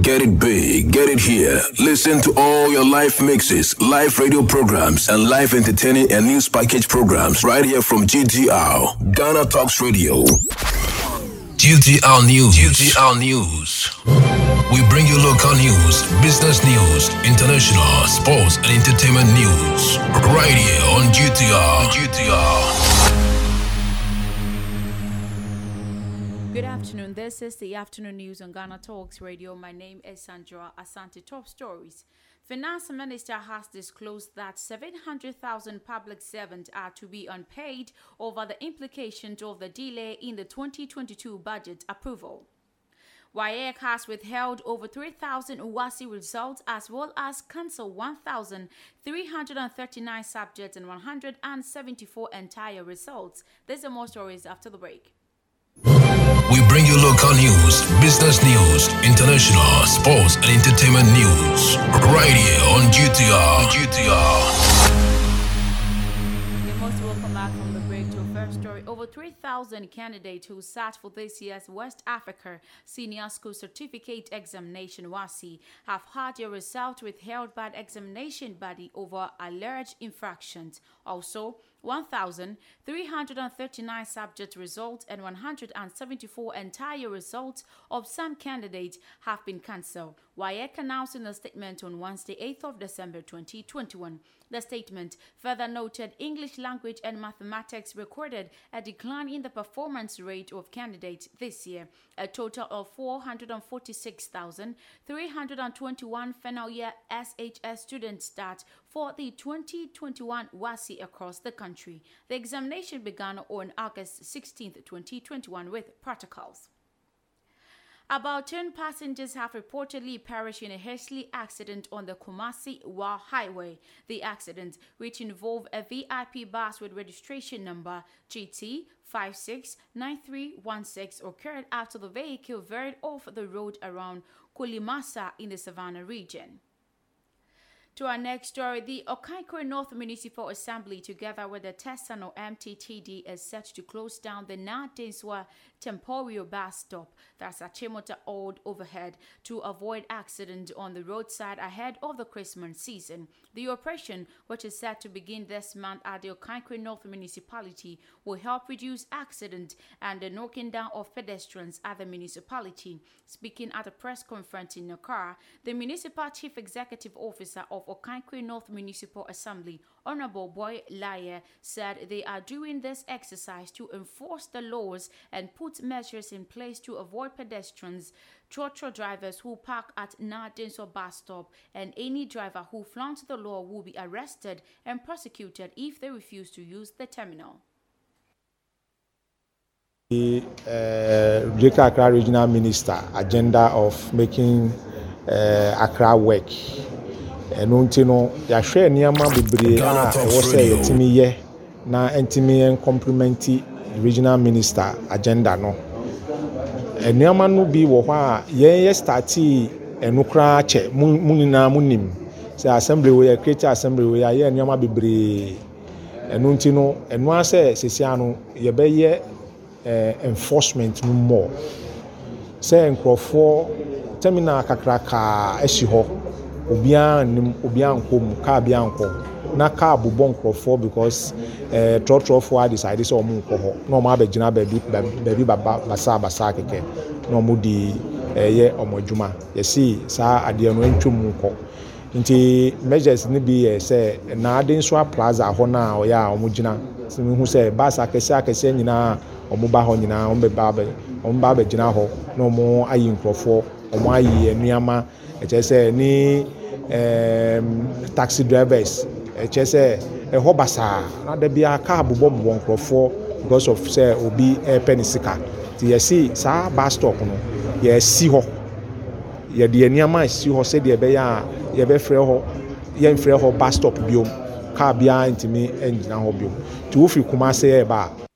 Get it big, get it here. Listen to all your live mixes, live radio programs, and live entertaining and news package programs right here from GTR, Ghana Talks Radio. GTR News. GTR News. We bring you local news, business news, international, sports, and entertainment news. Right here on GTR. GTR. Good mm. afternoon. This is the afternoon news on Ghana Talks Radio. My name is Sandra Asante. Top stories. Finance Minister has disclosed that 700,000 public servants are to be unpaid over the implications of the delay in the 2022 budget approval. WAEC has withheld over 3,000 UWASI results as well as cancelled 1,339 subjects and 174 entire results. There's more stories after the break. We bring you local news, business news, international, sports, and entertainment news. Right here on GTR. GTR. You're most welcome back from the break to a first story. Over 3,000 candidates who sat for this year's West Africa Senior School Certificate Examination WASSCE have had their results withheld by the examination body over alleged infractions. Also, 1,339 subject results and 174 entire results of some candidates have been cancelled. WAEC announced in a statement on Wednesday, 8th of December 2021. The statement further noted English language and mathematics recorded a decline in the performance rate of candidates this year. A total of 446,321 final year SHS students start for the 2021 WASSCE across the country. The examination began on August 16, 2021 with protocols. About 10 passengers have reportedly perished in a hasty accident on the Kumasi Wa Highway. The accident, which involved a VIP bus with registration number GT 569316, occurred after the vehicle veered off the road around Kulimasa in the Savannah region. To our next story, the Okaikwei North Municipal Assembly, together with the Tesano MTTD, is set to close down the Nadinswa Temporio bus stop, that's a Chimota Old overhead, to avoid accident on the roadside ahead of the Christmas season. The operation, which is set to begin this month at the Okaikwei North Municipality, will help reduce accident and the knocking down of pedestrians at the municipality. Speaking at a press conference in Nakara, the municipal chief executive officer of Okaikwei North Municipal Assembly, Honorable Boye Laryea, said they are doing this exercise to enforce the laws and put measures in place to avoid pedestrians, trotro drivers who park at Nadinso bus stop, and any driver who flaunts the law will be arrested and prosecuted if they refuse to use the terminal. The uh, Greater Accra Regional Minister agenda of making uh, Accra work. Ɛno nti no yɛahwɛ nneɛma bebree a ɛwɔ sɛ yɛtumi yɛ na ntumi yɛn complimenti regional minister agenda no. Nneɛma no bi wɔ hɔ a yɛn yɛ startee ɛno koraa kyɛ mu nyinaa mu nim sɛ assembly wɔ yɛ creative assembly wɔ yɛ ayɛ nneɛma bebree. Ɛno nti no ɛno asɛ sesia no yɛbɛyɛ ɛɛ enforcement no more. Sɛ nkurɔfoɔ terminal kakrakaa asi hɔ obiara nim obiara nkɔ mu kaa bi ankɔ na kaa bobɔ nkurɔfoɔ because ɛɛ trɔtrɔfoɔ adecide sɛ wɔn nkɔ hɔ na wɔn abɛgyina baabi baabi baba basa basa kɛkɛ na wɔn de ɛyɛ wɔn adwuma. Yɛsi saa adeɛ no ntwam mu nkɔ nti measures no bi yɛ sɛ naade nso a hɔ na ɔyɛ a wɔn gyina. Hu sɛ bus akɛseɛ akɛseɛ nyinaa wɔn ba hɔ nyinaa wɔn bɛ ba wɔn ba abɛgyina hɔ na wɔn ayi nkurɔfoɔ wɔn ayi nneɛma. Ɛkyɛ sɛ ne ɛɛm taxi drivers ɛkyɛ sɛ ɛhɔ basaa na da bia kaa bobɔ bobɔ nkurɔfoɔ because of sɛ obi ɛɛpɛ ne sika nti yɛsi saa bus stop no yɛsi hɔ yɛde nneɛma asi hɔ sɛdeɛ ɛbɛyɛ a yɛbɛfrɛ hɔ yɛmfrɛ hɔ bus stop biom kaa biara ntumi ngyina hɔ biom nti wofiri kumase ɛɛba a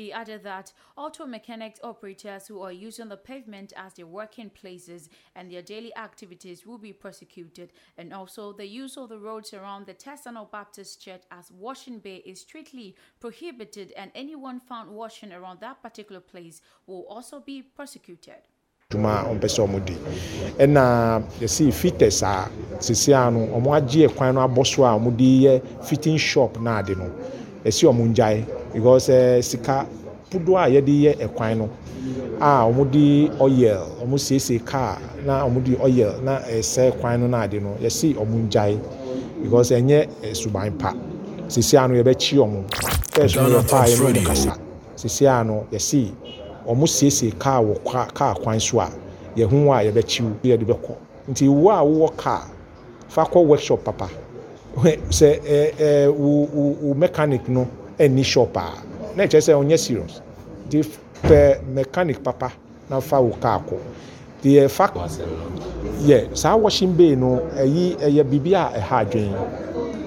He added that auto mechanics operators who are using the pavement as their working places and their daily activities will be prosecuted, and also the use of the roads around the Tesano Baptist Church as washing bay is strictly prohibited, and anyone found washing around that particular place will also be prosecuted. dwuma a ɔmpɛ sɛ ɔmo di ɛna yɛsi a sisi ano ɔmo agye kwan no abɔ so a ɔmo de yɛ fitting shop naade no yɛsi ɔmo ngyae because ɛɛ sika dodoɔ a yɛde yɛ ɛkwan no. A ɔmo de oil ɔmo siesie car na ɔmo de oil na ɛsɛ kwan no naade no yɛsi ɔmo ngyae because ɛnyɛ suban pa. Sisi ano yɛbɛkyi ɔmo first no yɛ paa yɛn ɔmo kasa. Sisi ano yɛsi ɔmo siesie car wɔ car kwan so a yɛho a yɛbɛkyiw yɛde bɛkɔ nti wo a wowɔ car fa kɔ workshop papa sɛ ɛɛ ɛɛ wo wo wo mechanic no ɛnni shop a na ɛkyerɛ sɛ ɔnyɛ serious. Nti pɛ mechanic papa na fa wo car kɔ. Deɛ fa yɛ saa washing bay no ɛyi ɛyɛ biribi a ɛha adwene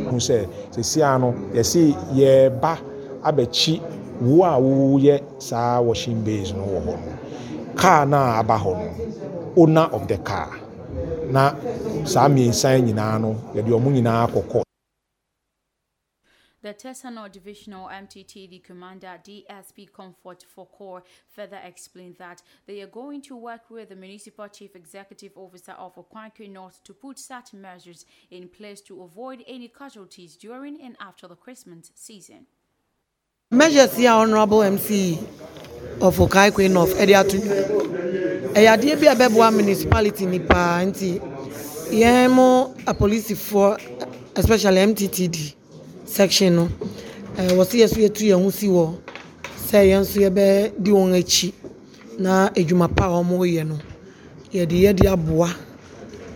ho sɛ sesia no yɛsi yɛba abɛkyi wo a woyɛ saa washing bays no wɔ hɔ no. Car na aba hɔ no owner of the car. Na saa mmiɛnsa nyinaa no yɛde ɔmo nyinaa kɔkɔ The Tesano Divisional MTTD Commander DSP Comfort Fokor further explained that they are going to work with the Municipal Chief Executive Officer of Okaikwei North to put such measures in place to avoid any casualties during and after the Christmas season. Measures yi a honourable mc of okaikwe north ɛde ato ɛyɛ adeɛ bi a bɛboa municipality ni paa nti yɛn mo apolisifoɔ especially mttd section no. Ɛɛ wɔsi yɛ so yɛtu yɛn ho si wɔ sɛ yɛn nso yɛbɛdi wɔn akyi na adwuma pa a wɔreyɛ no. Yɛde yɛde aboa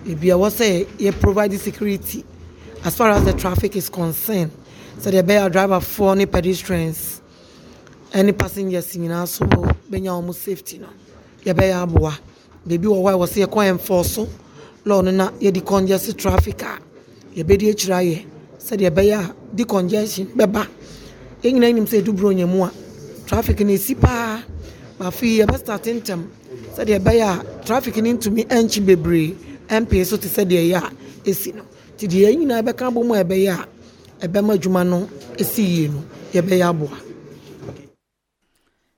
ebi a wɔsɛ yɛ provide security as far as the traffic is concerned sɛdeɛ ɛbɛyɛ driverfoɔ ne pedestrians ɛne passengers nyinaa so bɛnya wɔn safety no yɛbɛyɛ aboa beebi wɔ hɔ a wɔsɛ yɛkɔ enforce so. No na yɛde congest traffic a yɛbɛdi akyire ayɛ sɛdeɛ ɛbɛyɛ a de congestion bɛba yɛn nyinaa nim sɛ eduburo nyɛ mu a traffic no esi paa afei yɛbɛstart ntɛm sɛdeɛ ɛbɛyɛ a traffic no ntumi ɛnkyi bebree ɛmpee so te sɛdeɛ ɛyɛ a esi no. Te deɛ yɛn nyinaa bɛka abɔ a ɛbɛyɛ a ɛbɛma adwuma no yie no yɛbɛyɛ aboa.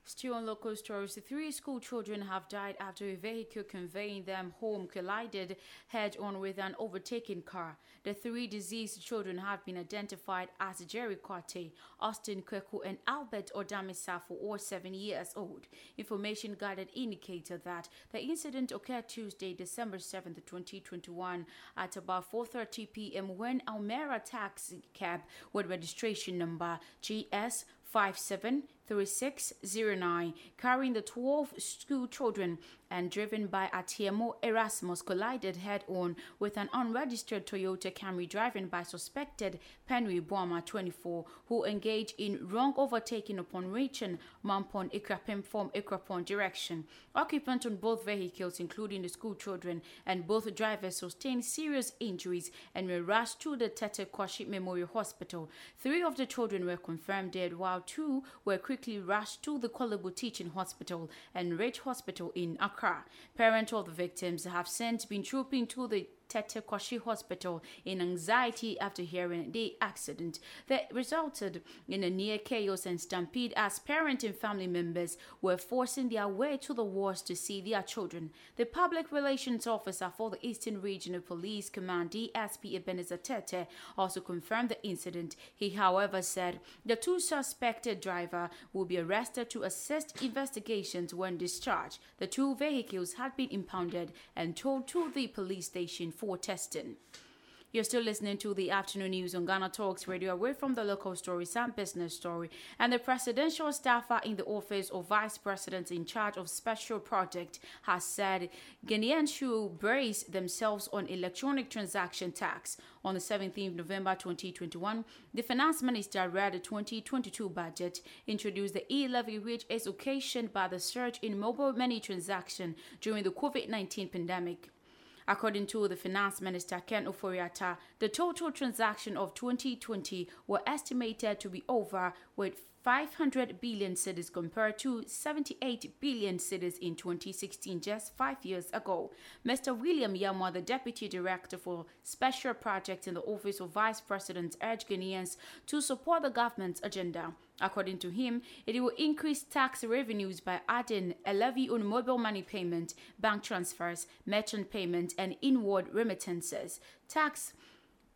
Still on local stories, three school children have died after a vehicle conveying them home collided head on with an overtaken car. The three deceased children have been identified as Jerry Kwate, Austin Kweku, and Albert Odamisafo, all seven years old. Information gathered indicated that the incident occurred Tuesday, December 7, 2021, at about 4:30 p.m. when Almera taxi cab with registration number GS 573609, carrying the 12 school children and driven by Atiemo Erasmus, collided head on with an unregistered Toyota Camry driven by suspected Penry Boama, 24, who engaged in wrong overtaking upon reaching Mampong Akuapem from Akropong direction. Occupants on both vehicles, including the school children and both drivers, sustained serious injuries and were rushed to the Tetteh Quarshie Memorial Hospital. Three of the children were confirmed dead, while two were quickly rushed to the Korle Bu Teaching Hospital and Ridge Hospital in Accra. Parents of the victims have since been trooping to the Tetteh Quarshie Hospital in anxiety after hearing the accident that resulted in a near chaos and stampede as parents and family members were forcing their way to the wards to see their children. The public relations officer for the Eastern Regional Police Command DSP Ebenezer Tetteh also confirmed the incident. He, however, said the two suspected driver will be arrested to assist investigations when discharged. The two vehicles had been impounded and towed to the police station for testing. You're still listening to the afternoon news on Ghana Talks Radio, away from the local story, some business story. And the presidential staffer in the office of vice president in charge of special project has said Ghanaians should brace themselves on electronic transaction tax. On the 17th November 2021, the finance minister read the 2022 budget, introduced the e-levy, which is occasioned by the surge in mobile money transaction during the COVID-19 pandemic. According to the finance minister Ken Ofori-Atta, the total transaction of 2020 were estimated to be over with 500 billion cedis compared to 78 billion cedis in 2016, just five years ago. Mr. William Yamwa, the Deputy Director for Special Projects in the Office of Vice President, urged Ghanaians to support the government's agenda. According to him, it will increase tax revenues by adding a levy on mobile money payment, bank transfers, merchant payment, and inward remittances. Tax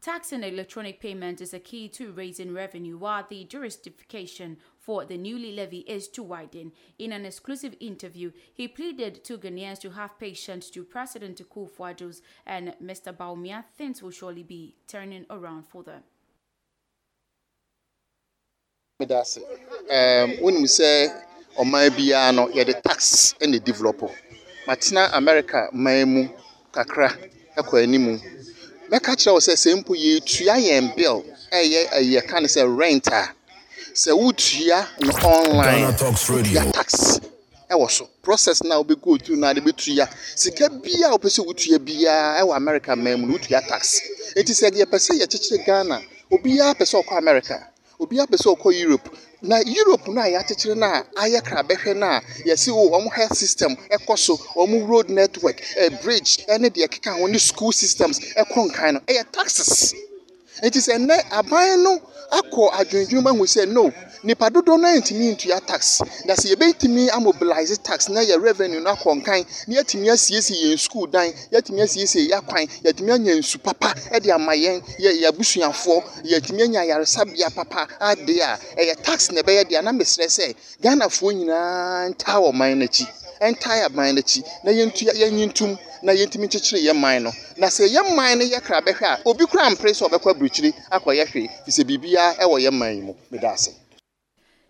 Tax and electronic payment is a key to raising revenue, while the justification for the newly levy is to widen. In an exclusive interview, he pleaded to Ghanaians to have patience to President Kufuor and Mr. Bawumia. Things will surely be turning around for them. Meda ase. Wonim sɛ ɔman biara no yɛde tax ne develop matena america man mu kakra kɔ anim. Mɛka kyerɛ wo sɛ sɛ mpo yɛtua yɛn bill ɛyɛ yɛka no sɛ rent a sɛ wotua no online wotua tax ɛwɔ so. Process na wobɛgo through na de bɛtua. Sika bia wopɛ sɛ wotua biara ɛwɔ america man mu no wotua tax. Enti sɛ yɛpɛ sɛ yɛkyekyere ghana obiara pɛ sɛ ɔkɔ america. Obiara pɛ sɛ ɔkɔ europe. Na europe no a yɛakyekyere no a ayɛ krabɛhwɛ no a yɛsi o wɔn health system ɛkɔ so wɔn road network ɛ bridge ɛne deɛ ɛkeka ho ne school systems ɛkɔ nkan no. Ɛyɛ taxes. Nti sɛ nnɛ aban no akɔ adwendwen mu ahu sɛ no nipa dodoɔ no ntumi ntua tax. Na sɛ yɛbɛtumi amobilize tax na yɛ revenue no akɔ nkan na yɛtumi asiesie yɛn school dan yɛtumi asiesie yɛn akwan yɛtumi anya nsu papa de ama yɛn yɛ yɛ abusuafoɔ yɛtumi anya ayaresabea papa ade a ɛyɛ tax na ɛbɛyɛ deɛ anam mesrɛ sɛ ghanafoɔ nyinaa ntaa ɔman n'akyi ntaa aban n'akyi na yɛntua yɛnyi na yɛntumi nkyekyere yɛn man no. Na sɛ yɛn man no yɛ kra bɛhwɛ a obi kura mpere sɛ ɔbɛkɔ aburukyiri akɔyɛ hwee fi sɛ biribiara ɛwɔ yɛn man yi mu. Meda ase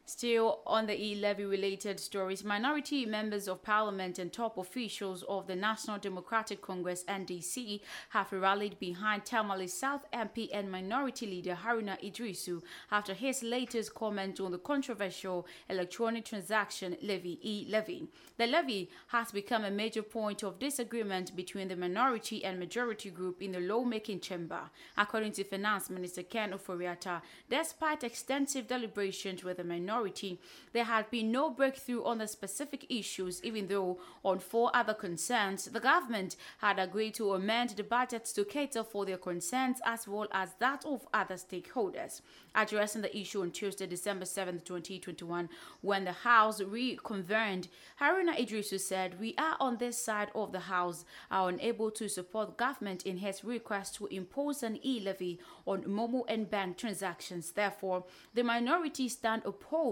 Still on the e-levy related stories, minority members of parliament and top officials of the National Democratic Congress NDC have rallied behind Tamale South MP and minority leader Haruna Iddrisu after his latest comment on the controversial electronic transaction levy e-levy. The levy has become a major point of disagreement between the minority and majority group in the lawmaking chamber, according to Finance Minister Ken Ofori-Atta. Despite extensive deliberations with the minority minority, there had been no breakthrough on the specific issues, even though on four other concerns, the government had agreed to amend the budget to cater for their concerns as well as that of other stakeholders. Addressing the issue on Tuesday, December 7, 2021, when the House reconvened, Haruna Iddrisu said, We are on this side of the House, are unable to support government in his request to impose an e-levy on Momo and bank transactions. Therefore, the minority stand opposed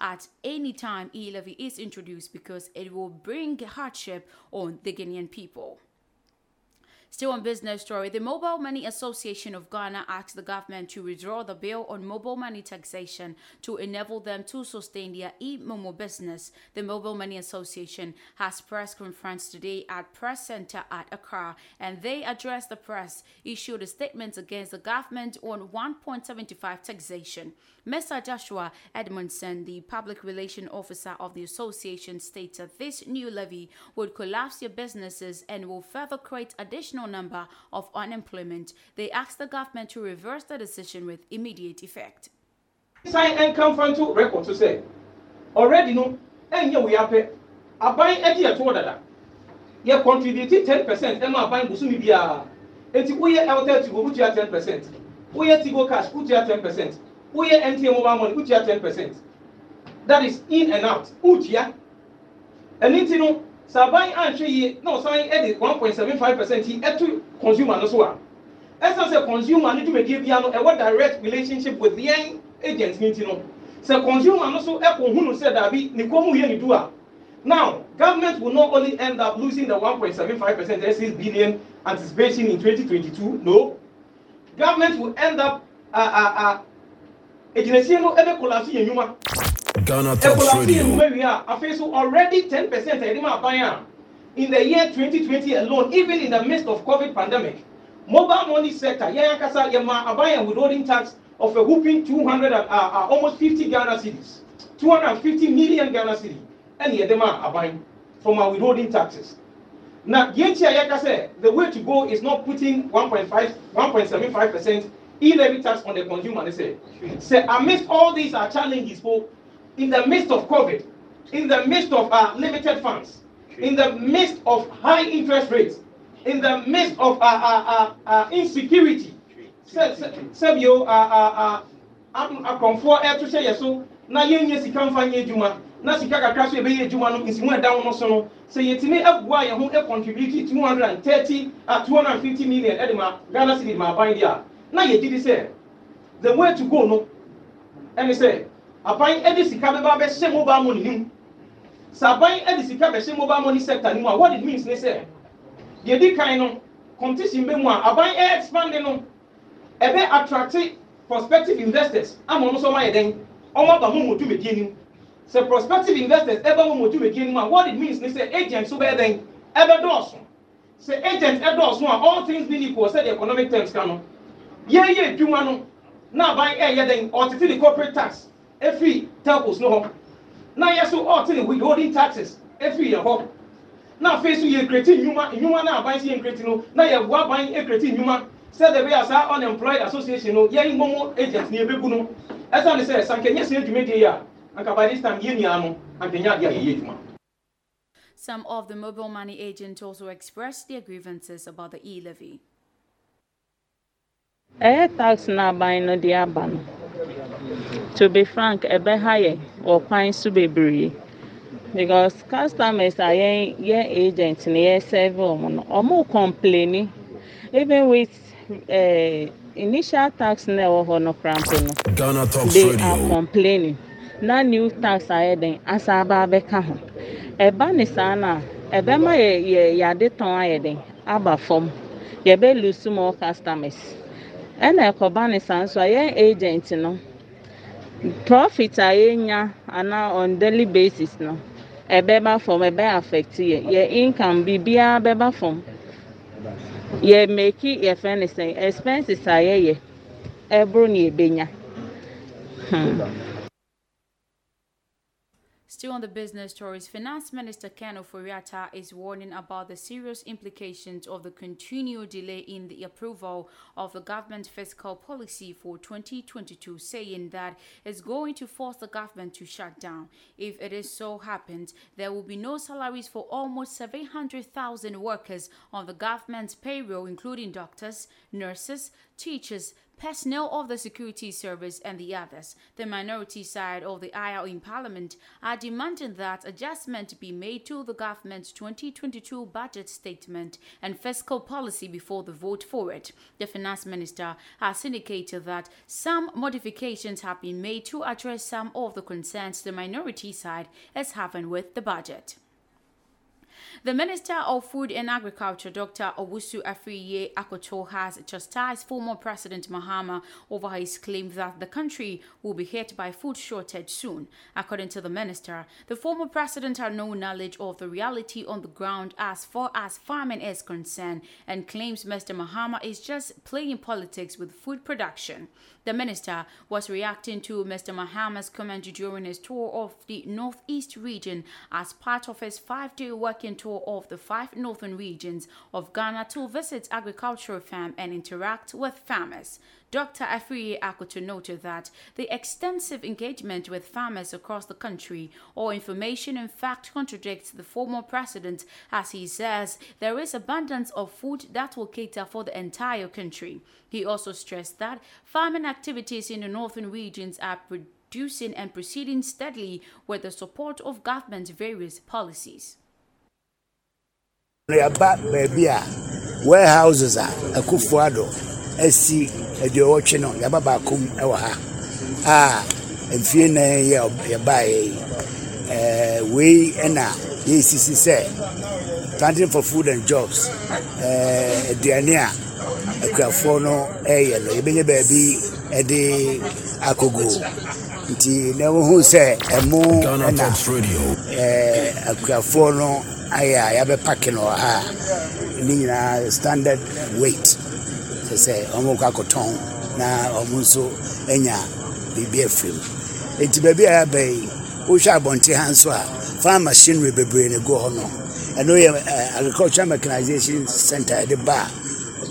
at any time e-levy is introduced because it will bring hardship on the Guinean people. Still on business story, the Mobile Money Association of Ghana asked the government to withdraw the bill on mobile money taxation to enable them to sustain their e-momo business. The Mobile Money Association has press conference today at Press Center at Accra, and they addressed the press, issued a statement against the government on 1.75 taxation. Mr. Joshua Edmondson, the public relation officer of the association, states that this new levy would collapse your businesses and will further create additional number of unemployment. They asked the government to reverse the decision with immediate effect. Sign and come from to record to say already no and yeah we have aban edi eto dada. Ye contribute 10 percent ɛma aban busumi biara eti woyɛ eltel tigo wotua 10 percent? Woyɛ tigo cash wotua 10 percent? Woyɛ nta mobile money wotua 10 percent? That is in and out. Wotua ɛne ti no sɛ aban anhwɛ yie na ɔsan de one point seven five percent yi ɛto consumer no so a ɛsan sɛ consumer no dwumadie bia no ɛwɔ direct relationship with yɛn agent ne ti no sɛ consumer no so ɛkɔ hunu sɛ daabi ne kɔn mu yɛ ne du a now government will not only end up losing the one point seven five percent six billion anticipation in twenty twenty two no. Government will end up egyinasie no ɛbɛ collapse yɛn nnwuma. Ghana Talks Radio. already ten percent ɛde ma in the year 2020 alone even in the midst of covid pandemic mobile money sector yɛn ankasa yɛ ma aban withholding tax of a whooping 200 uh, uh, almost 50 Ghana cedis 250 million Ghana cedi ɛne yɛde ma aban from our withholding taxes. Now, yɛn ti a yɛka sɛ the way to go is not putting 1.5 1.75 percent e-levy tax on the consumer. Ne sɛ sɛ amidst all these are challenges for in the midst of COVID, in the midst of uh, limited funds, in the midst of high interest rates, in the midst of uh, uh, uh, uh insecurity. Sẹ́bíò akọ̀nfọ́ ẹ̀ tó ṣe yẹ so na yɛnyɛ sika mfa nyɛ adwuma na sika kakra so yɛbɛyɛ adwuma no nsimu ho no so no sɛ yɛtumi aboa yɛn ho contribute two hundred and thirty a two hundred and fifty million ɛde ma ghana city ma aban deɛ a. Na yɛgye di sɛ the way to go no ɛne sɛ aban ɛde sika bɛba bɛhyɛ mobile money nim sɛ aban ɛde sika bɛhyɛ mobile money sector nim a what it means ne sɛ deɛ di kan no competition bɛ mu a aban ɛ expand no ɛbɛ attract prospective investors. Ama ɔmo nso ɔmo ayɛ dɛn ɔmo aba mo mo dwumadie sɛ prospective investors ɛbɛ mo mo dwumadie nim a what it means ne sɛ agents so bɛyɛ dɛn ɛbɛ dɔɔso sɛ agents ɛdɔɔso a all things being equal sɛ the economic terms ka no yɛyɛ adwuma no na aban ɛyɛ dɛn ɔtete ne corporate tax efiri telcos no hɔ na yɛ so ɔte ne withholding taxes. Efiri yɛ hɔ na afei so yɛ kreti nnwuma nnwuma na aban si yɛ kreti no na yɛ bu aban ekreti nnwuma sɛ de bɛyɛ saa unemployed association no yɛn mɔmɔ agent ne ebegu no ɛsan ne sɛ sankɛnyɛ sɛ dwumadie yi a anka by this time yɛn nyinaa no ankɛnyɛ adeɛ a yɛyɛ adwuma. Some of the mobile money agents also expressed their grievances about the e-levy. ɛyɛ tax na aban no de aba no to be frank ɛbɛha yɛ wɔ kwan so bebree. Because customers a yɛn yɛn agent ne yɛ serve wɔn no wɔn complaini. Even with uh, initial tax na ɛwɔ hɔ no krampo no they are Radio. complaining. Na new tax ayɛ den asa aba abɛka ho. Ɛba ne saa na ɛbɛma yɛ yɛ yade tɔn ayɛ den aba fam. Yɛbɛ lose more customers. Ɛna ɛkɔba ne saa nso a yɛn agent no profit a yɛnya ana on daily basis no ɛbɛba fam ɛbɛ affect yɛ. Yɛ income biribiara bɛba fam. Yɛ make yɛfrɛ ne sɛn. Expenses a yɛyɛ ɛboro ne yɛbɛnya hmm. Still on the business stories, Finance Minister Ken Ofori-Atta is warning about the serious implications of the continued delay in the approval of the government fiscal policy for 2022, saying that it's going to force the government to shut down. If it is so happens, there will be no salaries for almost 700,000 workers on the government's payroll, including doctors, nurses, teachers, personnel of the security service and the others. The minority side of the aisle in parliament are demanding that adjustment be made to the government's 2022 budget statement and fiscal policy before the vote for it. The finance minister has indicated that some modifications have been made to address some of the concerns the minority side is having with the budget. The Minister of Food and Agriculture, Dr. Owusu Afriyie Akoto, has chastised former President Mahama over his claim that the country will be hit by food shortage soon. According to the minister, the former president had no knowledge of the reality on the ground as far as farming is concerned and claims Mr. Mahama is just playing politics with food production. The minister was reacting to Mr. Mahama's comment during his tour of the Northeast region as part of his five day working tour of the five northern regions of Ghana to visit agricultural farm and interact with farmers. Dr. Afriyie Akoto noted that the extensive engagement with farmers across the country or information in fact contradicts the former president as he says there is abundance of food that will cater for the entire country. He also stressed that farming activities in the northern regions are producing and proceeding steadily with the support of government's various policies. yɛba baabi a asi aduɔwɔtwe no yɛaba baako mu wɔ ha. A mfie nan yɛ yɛbaeɛ yi. Ɛɛ wei ɛna yɛresisi sɛ planting for food and jobs ɛɛ aduane a akuafoɔ no ɛreyɛ no yɛbɛnya baabi ɛde akogo. Nti na wohu sɛ ɛmo Radio. ɛɛ akuafoɔ no ayɛ a yɛabɛpake no wɔ ha. Ne nyinaa standard weight sɛ sɛ ɔmo kɔ akɔtɔn na ɔmo nso anya biribi afiri mu baabi a yɛaba yi wohwɛ abɔnten ha nso a farm machinery bebree na egu hɔ no. Ɛno yɛ ɛɛ agricultural mechanization center yɛde ba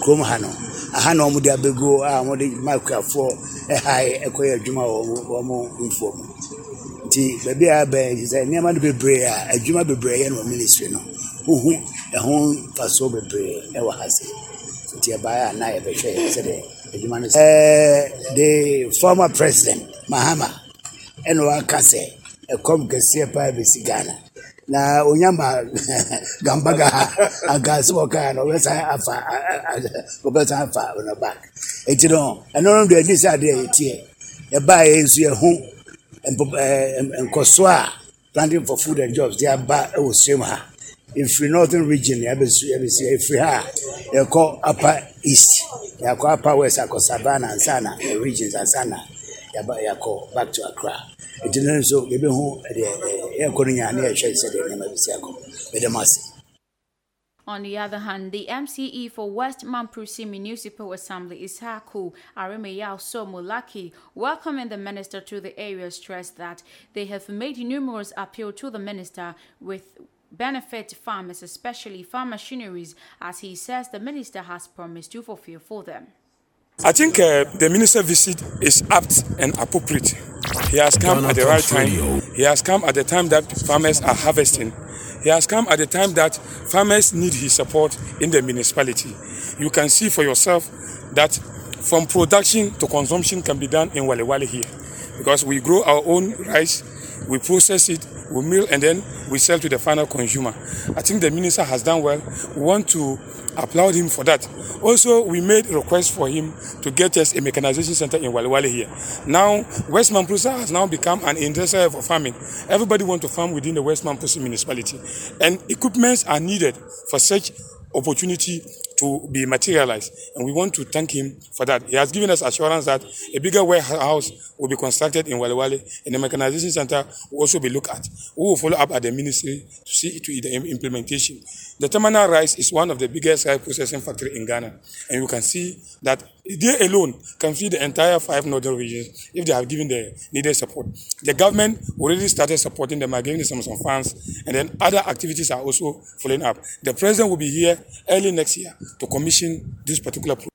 kurom ha no. Aha na ɔmo de abɛgu a ɔmo de ma akuafoɔ ɛhae ɛkɔyɛ adwuma wɔ ɔmo mfuo mu nti baabi a aba yi sɛ nneɛma no bebree a adwuma bebree yɛ no wɔ ministry no. Wohu ɛho mfasoɔ bebree ɛwɔ ha se. Nti ɛbaeɛ a na yɛbɛhwɛ sɛdeɛ adwuma no ɛɛ the former president mahama ɛna waka sɛ ɛkɔm kɛseɛ paa bɛsi ghana. Na onyama gambaga ha aga sɛ wɔkaa no wɔbɛsan afa wɔbɛsan afa ɔno back. Enti no ɛno no de adi sɛ adeɛ yɛteɛ yɛbaeɛ nso yɛho nkɔso a planting for food and jobs de aba wɔ suam ha northern region efiri ha upper east. Upper west akɔ savannah ansana ansana yaba back to accra. Nso yɛhwɛ sɛ deɛ nneɛma akɔ ase On the other hand, the MCE for West Mamprusi Municipal Assembly, Ishaku Arimeyao Somulaki, welcoming the minister to the area, stressed that they have made numerous appeals to the minister with benefit farmers, especially farm machineries, as he says the minister has promised to fulfill for them. I think uh, the minister visit is apt and appropriate. He has come at the right time. He has come at the time that farmers are harvesting. He has come at the time that farmers need his support in the municipality. You can see for yourself that from production to consumption can be done in Walewale here because we grow our own rice, we process it, we mill, and then we sell to the final consumer. I think the minister has done well. We want to applaud him for that. Also, we made requests for him to get us a mechanization center in Walewale here. Now, West Mamprusi has now become an industrial for farming. Everybody want to farm within the West Mamprusi municipality, and equipments are needed for such opportunity to be materialized. And we want to thank him for that. He has given us assurance that a bigger warehouse will be constructed in Walewale and the mechanization center will also be looked at. We will follow up at the ministry to see to the implementation. The terminal rice is one of the biggest rice processing factory in Ghana. And you can see that they alone can feed the entire five northern regions if they have given the needed support. The government already started supporting them by giving them some, funds, and then other activities are also following up. The president will be here early next year to commission this particular program.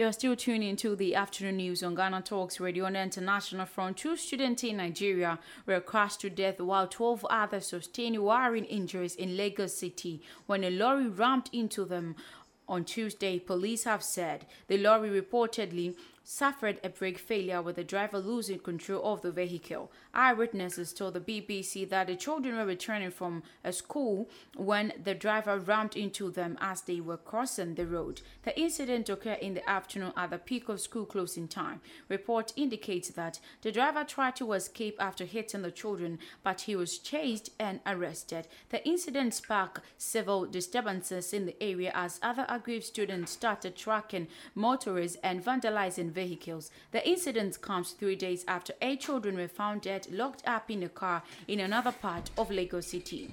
You're still tuning to the afternoon news on Ghana Talks Radio on the international front. Two students in Nigeria were crushed to death while 12 others sustained wiring injuries in Lagos City when a lorry rammed into them on Tuesday, police have said the lorry reportedly suffered a brake failure with the driver losing control of the vehicle. Eyewitnesses told the BBC that the children were returning from a school when the driver rammed into them as they were crossing the road. The incident occurred in the afternoon at the peak of school closing time. Report indicates that the driver tried to escape after hitting the children, but he was chased and arrested. The incident sparked civil disturbances in the area as other aggrieved students started tracking motorists and vandalizing. The incident comes three days after eight children were found dead locked up in a car in another part of Lagos City.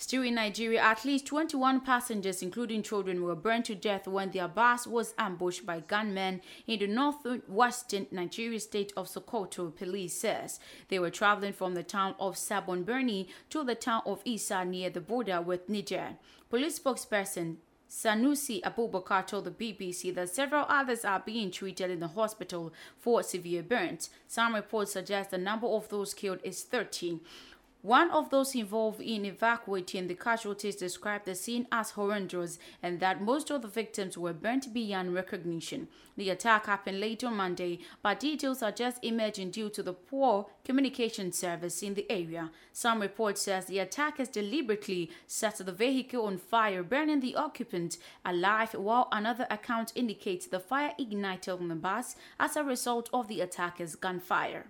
Still in Nigeria, at least 21 passengers, including children, were burned to death when their bus was ambushed by gunmen in the northwestern Nigeria state of Sokoto, police says. They were traveling from the town of Sabon Birni to the town of Isa near the border with Niger. Police spokesperson Sanusi Abubakar told the BBC that several others are being treated in the hospital for severe burns. Some reports suggest the number of those killed is 13. One of those involved in evacuating the casualties described the scene as horrendous and that most of the victims were burnt beyond recognition. The attack happened late on Monday, but details are just emerging due to the poor communication service in the area. Some reports says the attackers deliberately set the vehicle on fire, burning the occupant alive, while another account indicates the fire ignited on the bus as a result of the attackers' gunfire.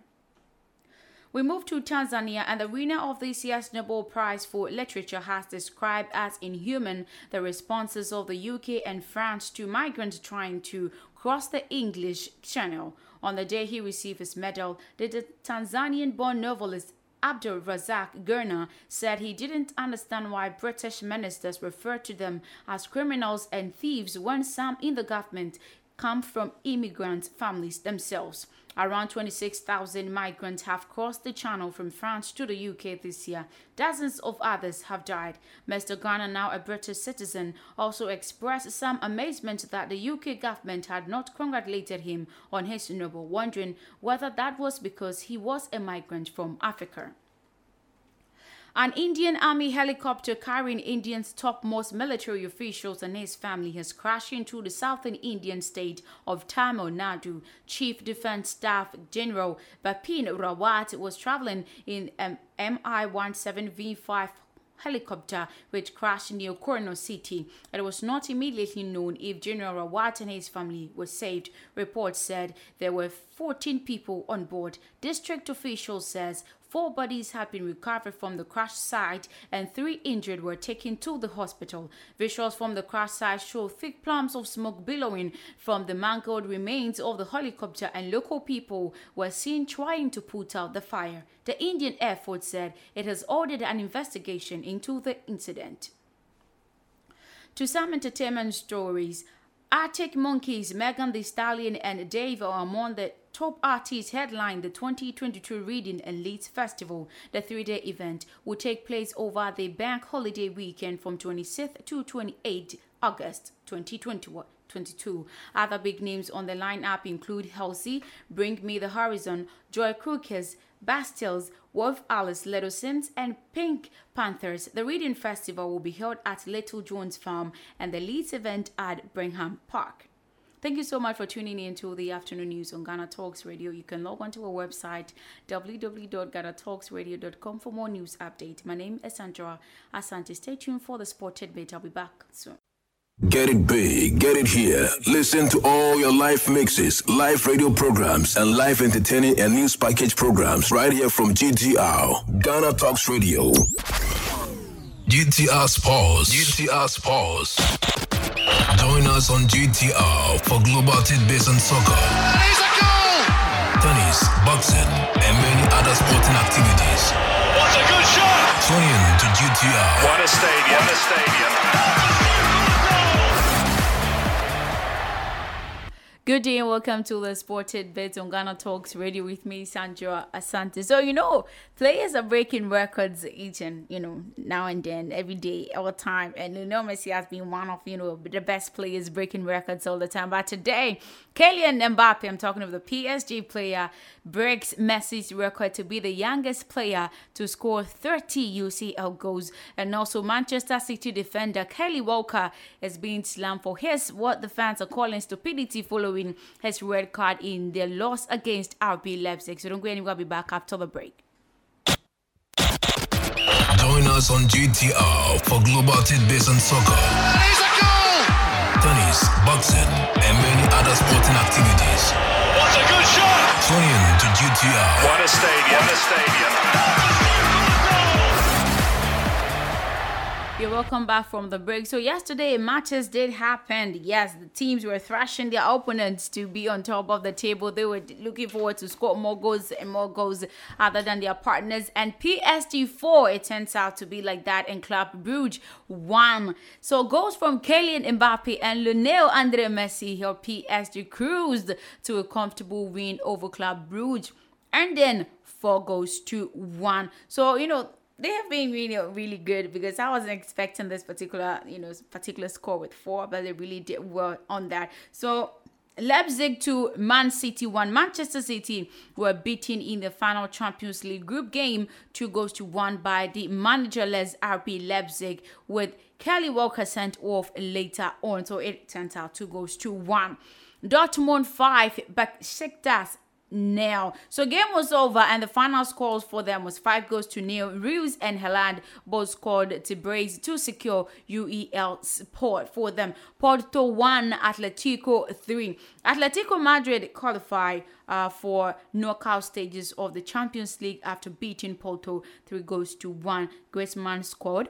We move to Tanzania, and the winner of this year's Nobel Prize for Literature has described as inhuman the responses of the UK and France to migrants trying to cross the English Channel. On the day he received his medal, the Tanzanian born novelist Abdulrazak Gurnah said he didn't understand why British ministers referred to them as criminals and thieves when some in the government come from immigrant families themselves. Around 26,000 migrants have crossed the channel from France to the UK this year. Dozens of others have died. Mr. Gurnah, now a British citizen, also expressed some amazement that the UK government had not congratulated him on his Nobel, wondering whether that was because he was a migrant from Africa. An Indian Army helicopter carrying India's topmost military officials and his family has crashed into the southern Indian state of Tamil Nadu. Chief Defense Staff General Bipin Rawat was traveling in an Mi-17V5 helicopter which crashed near Coonoor city. It was not immediately known if General Rawat and his family were saved. Reports said there were 14 people on board. District officials says Four bodies have been recovered from the crash site and three injured were taken to the hospital. Visuals from the crash site show thick plumes of smoke billowing from the mangled remains of the helicopter and local people were seen trying to put out the fire. The Indian Air Force said it has ordered an investigation into the incident. To some entertainment stories, Arctic Monkeys, Megan Thee Stallion, and Dave are among the top artists headline the 2022 Reading and Leeds Festival. The three-day event will take place over the bank holiday weekend from 26th to 28 August 2021. 22. Other big names on the lineup include Halsey, Bring Me the Horizon, Joy Crookes, Bastilles, Wolf Alice, Sims, and Pink Panthers. The Reading Festival will be held at Little Johns Farm and the Leeds event at Bramham Park. Thank you so much for tuning in to the afternoon news on Ghana Talks Radio. You can log on to our website www.ghanatalksradio.com for more news updates. My name is Sandra Asante. Stay tuned for the Sported Bit. I'll be back soon. Get it big, get it here. Listen to all your live mixes, live radio programs, and live entertaining and news package programs right here from GTR, Ghana Talks Radio. GTR Sports. GTR Sports. Join us on GTR for global tidbits and soccer. Tennis, boxing, and many other sporting activities. What a good shot! Tune in to GTR. What a stadium! What a stadium! Good day and welcome to the Sported Bits on Ghana Talks Radio with me, Sandra Asante. So, you know, players are breaking records each and, you know, now and then, every day, all the time. And Lionel Messi has been one of, you know, the best players breaking records all the time. But today, Kylian Mbappe, I'm talking of the PSG player, breaks Messi's record to be the youngest player to score 30 UCL goals. And also, Manchester City defender Kyle Walker is being slammed for his, what the fans are calling stupidity following his red card in their loss against RB Leipzig. So don't go anywhere, I'll be back after the break. Join us on GTR for global tidbits and soccer. Tennis, boxing, and many other sporting activities. What a good shot! Tune in to GTR. What a stadium! What a stadium! You're welcome back from the break. So yesterday matches did happen. Yes, the teams were thrashing their opponents to be on top of the table. They were looking forward to score more goals and more goals other than their partners. And PSG 4, it turns out to be like that. And Club Brugge 1. So goals from Kylian Mbappe and Lionel Andre Messi helped PSG cruised to a comfortable win over Club Brugge. And then four goals to one. So, you know, they have been really really good because I wasn't expecting this particular you know particular score with four, but they really did well on that. So Leipzig to Man City one. Manchester City were beaten in the final Champions League group game, two goals to one by the managerless RB Leipzig with Kyle Walker sent off later on. So it turns out two goals to one. Dortmund five, but Besiktas nil. So game was over and the final scores for them was five goals to nil. Reus and Haaland both scored to brace to secure UEL support for them. Porto 1, Atletico 3. Atletico Madrid qualify uh, for knockout stages of the Champions League after beating Porto 3 goals to 1. Griezmann scored.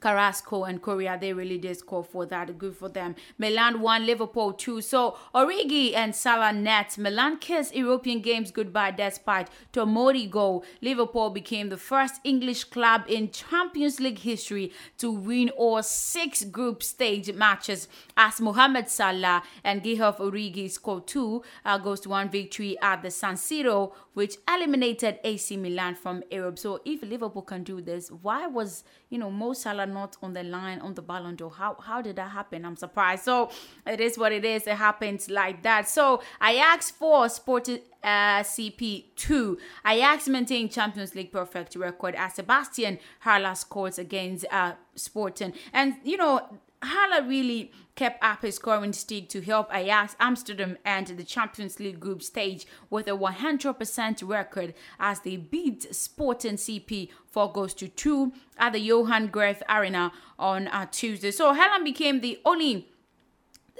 Carrasco and Correa, they really did score for that. Good for them. Milan won, Liverpool 2. So Origi and Salah net. Milan kissed European games goodbye despite Tomori goal. Liverpool became the first English club in Champions League history to win all six group stage matches as Mohamed Salah and Guilherme Origi scored two uh, goes to one victory at the San Siro, which eliminated AC Milan from Europe. So if Liverpool can do this, why was, you know, Mo Salah Haaland not on the line on the Ballon d'Or? How how did that happen? I'm surprised. So it is what it is. It happens like that. So I asked for Sporting uh, CP2. Ajax maintained Champions League perfect record as Sebastian Haller scores against uh, Sporting. And, you know, Haller really kept up his scoring streak to help Ajax Amsterdam enter the Champions League group stage with a 100% record as they beat Sporting CP 4 goals to 2 at the Johan Cruyff Arena on uh, Tuesday. So Haaland became the only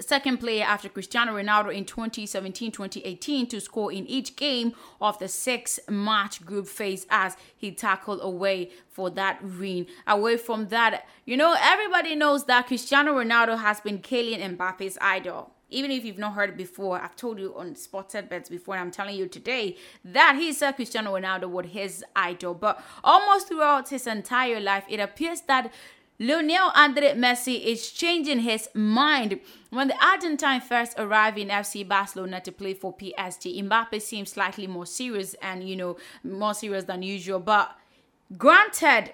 second player after Cristiano Ronaldo in 2017-2018 to score in each game of the six-match group phase as he tackled away for that win. Away from that, you know, everybody knows that Cristiano Ronaldo has been Kylian Mbappe's idol. Even if you've not heard it before, I've told you on Sport Tidbits before, and I'm telling you today that he said Cristiano Ronaldo was his idol. But almost throughout his entire life, it appears that Lionel Andre Messi is changing his mind. When the Argentine first arrived in FC Barcelona to play for PSG, Mbappe seemed slightly more serious and, you know, more serious than usual. But granted,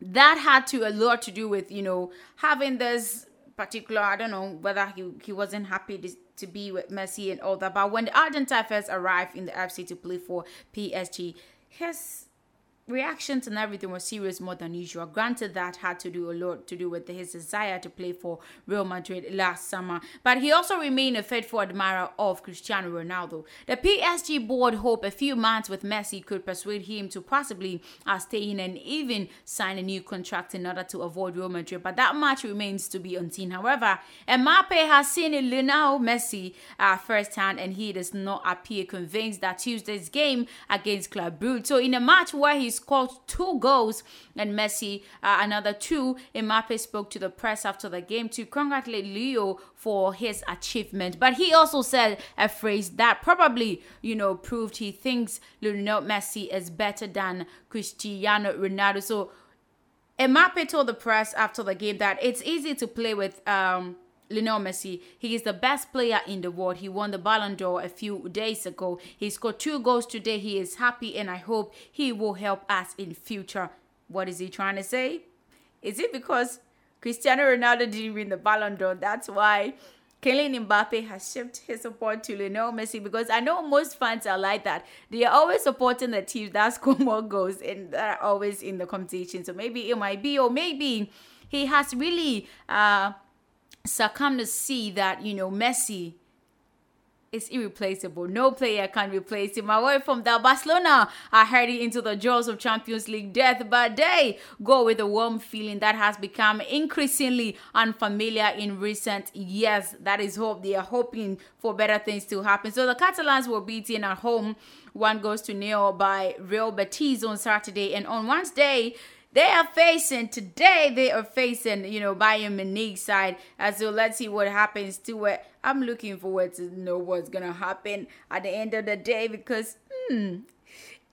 that had to a lot to do with, you know, having this particular, I don't know whether he, he wasn't happy to, to be with Messi and all that. But when the Argentine first arrived in the FC to play for PSG, his reactions and everything was serious more than usual. Granted, that had to do a lot to do with his desire to play for Real Madrid last summer, but he also remained a faithful admirer of Cristiano Ronaldo. The PSG board hope a few months with Messi could persuade him to possibly uh, stay in and even sign a new contract in order to avoid Real Madrid, but that much remains to be unseen. However, Mbappe has seen Lionel Messi uh, firsthand, and he does not appear convinced that Tuesday's game against Club Brugge. So, in a match where he's scored two goals and Messi uh, another two. Mbappe spoke to the press after the game to congratulate Leo for his achievement. But he also said a phrase that probably, you know, proved he thinks Lionel Messi is better than Cristiano Ronaldo. So Mbappe told the press after the game that it's easy to play with um Lionel Messi, he is the best player in the world. He won the Ballon d'Or a few days ago. He scored two goals today. He is happy and I hope he will help us in future. What is he trying to say? Is it because Cristiano Ronaldo didn't win the Ballon d'Or? That's why Kylian Mbappe has shifted his support to Lionel Messi because I know most fans are like that. They are always supporting the teams that score more goals and that are always in the competition. So maybe it might be, or maybe he has really uh succumb to see that you know Messi is irreplaceable. No player can replace him. Away from that, Barcelona are heading into the jaws of Champions League death, but they go with a warm feeling that has become increasingly unfamiliar in recent years. That is hope. They are hoping for better things to happen. So the Catalans were beaten at home. One goes to nil by Real Betis on Saturday, and on Wednesday they are facing today. They are facing you know Bayern Munich side. Uh, so let's see what happens to it. I'm looking forward to know what's gonna happen at the end of the day because hmm,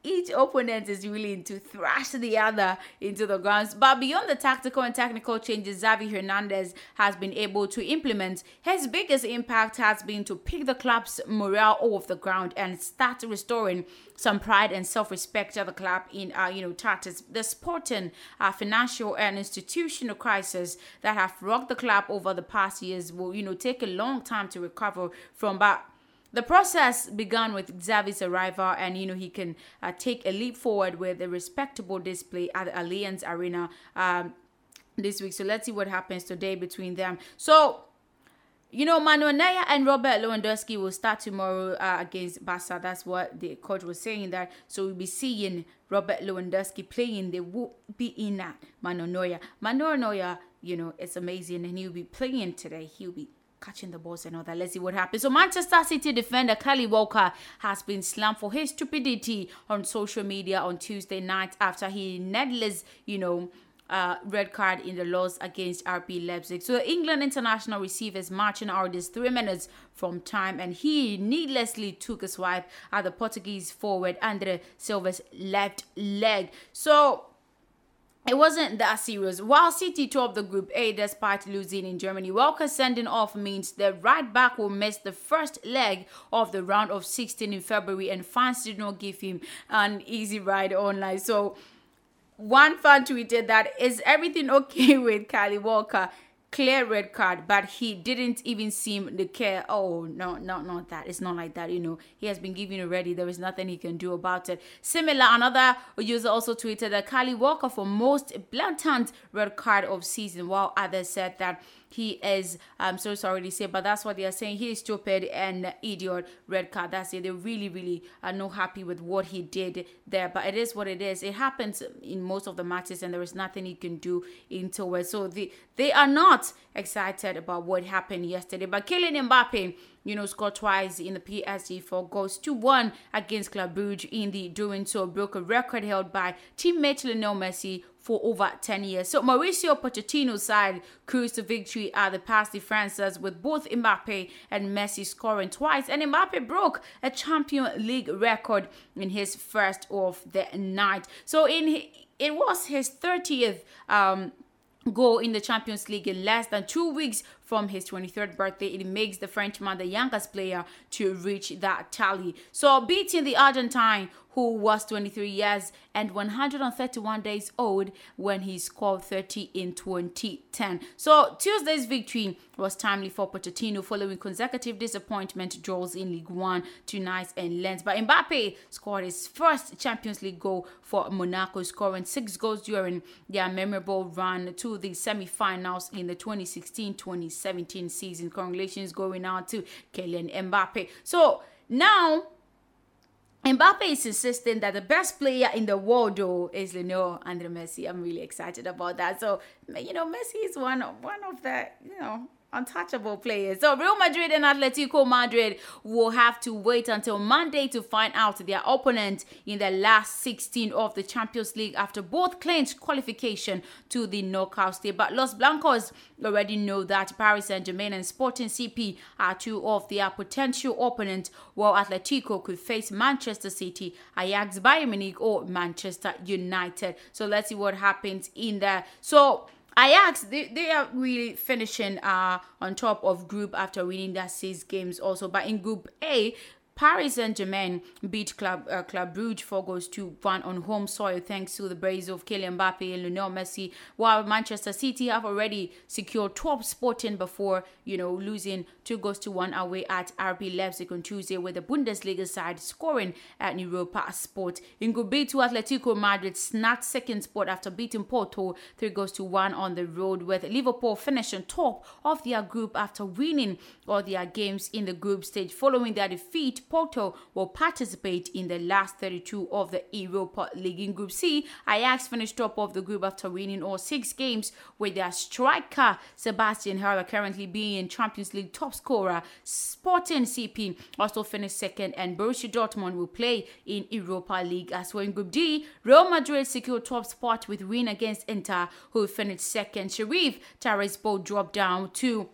each opponent is willing to thrash the other into the grounds. But beyond the tactical and technical changes Xavi Hernandez has been able to implement, his biggest impact has been to pick the club's morale off the ground and start restoring some pride and self-respect of the club in, uh, you know, tatters. The sporting, uh, financial and institutional crisis that have rocked the club over the past years will, you know, take a long time to recover from. But the process began with Xavi's arrival, and you know he can uh, take a leap forward with a respectable display at Allianz Arena um, this week. So let's see what happens today between them. So. You know, Manuel Neuer and Robert Lewandowski will start tomorrow uh, against Barca. That's what the coach was saying that. So we'll be seeing Robert Lewandowski playing. They will be in that Manuel Neuer. Manuel Neuer, you know, it's amazing, and he'll be playing today. He'll be catching the balls and all that. Let's see what happens. So Manchester City defender Kyle Walker has been slammed for his stupidity on social media on Tuesday night after he needless, you know, uh, red card in the loss against RB Leipzig. So the England international received his marching orders three minutes from time, and he needlessly took a swipe at the Portuguese forward Andre Silva's left leg. So it wasn't that serious. While City topped the Group A despite losing in Germany, Walker sending off means the right back will miss the first leg of the round of 16 in February, and fans did not give him an easy ride online. So one fan tweeted that is everything okay with Kyle Walker? Clear red card, but he didn't even seem to care. Oh no, no, not that. It's not like that. You know, he has been given already. There is nothing he can do about it. Similar, another user also tweeted that Kyle Walker for most blatant red card of season, while others said that he is i'm so sorry to say but that's what they are saying. He is stupid and idiot red card. That's it. They really really are not happy with what he did there but it is what it is. It happens in most of the matches and there is nothing he can do into it. So the, they are not excited about what happened yesterday but Kylian Mbappe you know, scored twice in the PSG for goals to one against Club Brugge in the doing so. Broke a record held by teammate Lionel Messi for over 10 years. So Mauricio Pochettino's side cruised to victory at the Parc des Princes with both Mbappe and Messi scoring twice. And Mbappe broke a Champion League record in his first of the night. So in it was his 30th um, goal in the Champions League in less than two weeks from his 23rd birthday. It makes the Frenchman the youngest player to reach that tally. So beating the Argentine, who was 23 years and 131 days old when he scored 30 in 2010. So Tuesday's victory was timely for Pochettino following consecutive disappointment draws in League One to Nice and Lens. But Mbappe scored his first Champions League goal for Monaco, scoring six goals during their memorable run to the semi-finals in the 2016-2017 season. Congratulations going out to Kylian Mbappe. So now Mbappe is insisting that the best player in the world, though, is Lionel Andre Messi. I'm really excited about that. So, you know, Messi is one of one of the, you know, untouchable players. So Real Madrid and Atletico Madrid will have to wait until Monday to find out their opponent in the last 16 of the Champions League after both clinched qualification to the knockout stage. But Los Blancos already know that Paris Saint-Germain and Sporting CP are two of their potential opponents, while Atletico could face Manchester City, Ajax, Bayern Munich, or Manchester United. So let's see what happens in there. So Ajax, they, they are really finishing uh, on top of group after winning their six games also. But in Group A, Paris Saint-Germain beat Club uh, Club Brugge four goals to one on home soil thanks to the brace of Kylian Mbappe and Lionel Messi. While Manchester City have already secured top spotting before you know losing two goals to one away at RB Leipzig on Tuesday, with the Bundesliga side scoring at Europa Sport. In Group B, two Atletico Madrid snapped second spot after beating Porto three goals to one on the road, with Liverpool finishing top of their group after winning all their games in the group stage following their defeat Porto will participate in the last 32 of the Europa League. In Group C, Ajax finished top of the group after winning all six games, with their striker Sebastian Haller currently being Champions League top scorer. Sporting CP also finished second, and Borussia Dortmund will play in Europa League as well. In Group D, Real Madrid secured top spot with win against Inter, who finished second. Sheriff Tiraspol dropped down to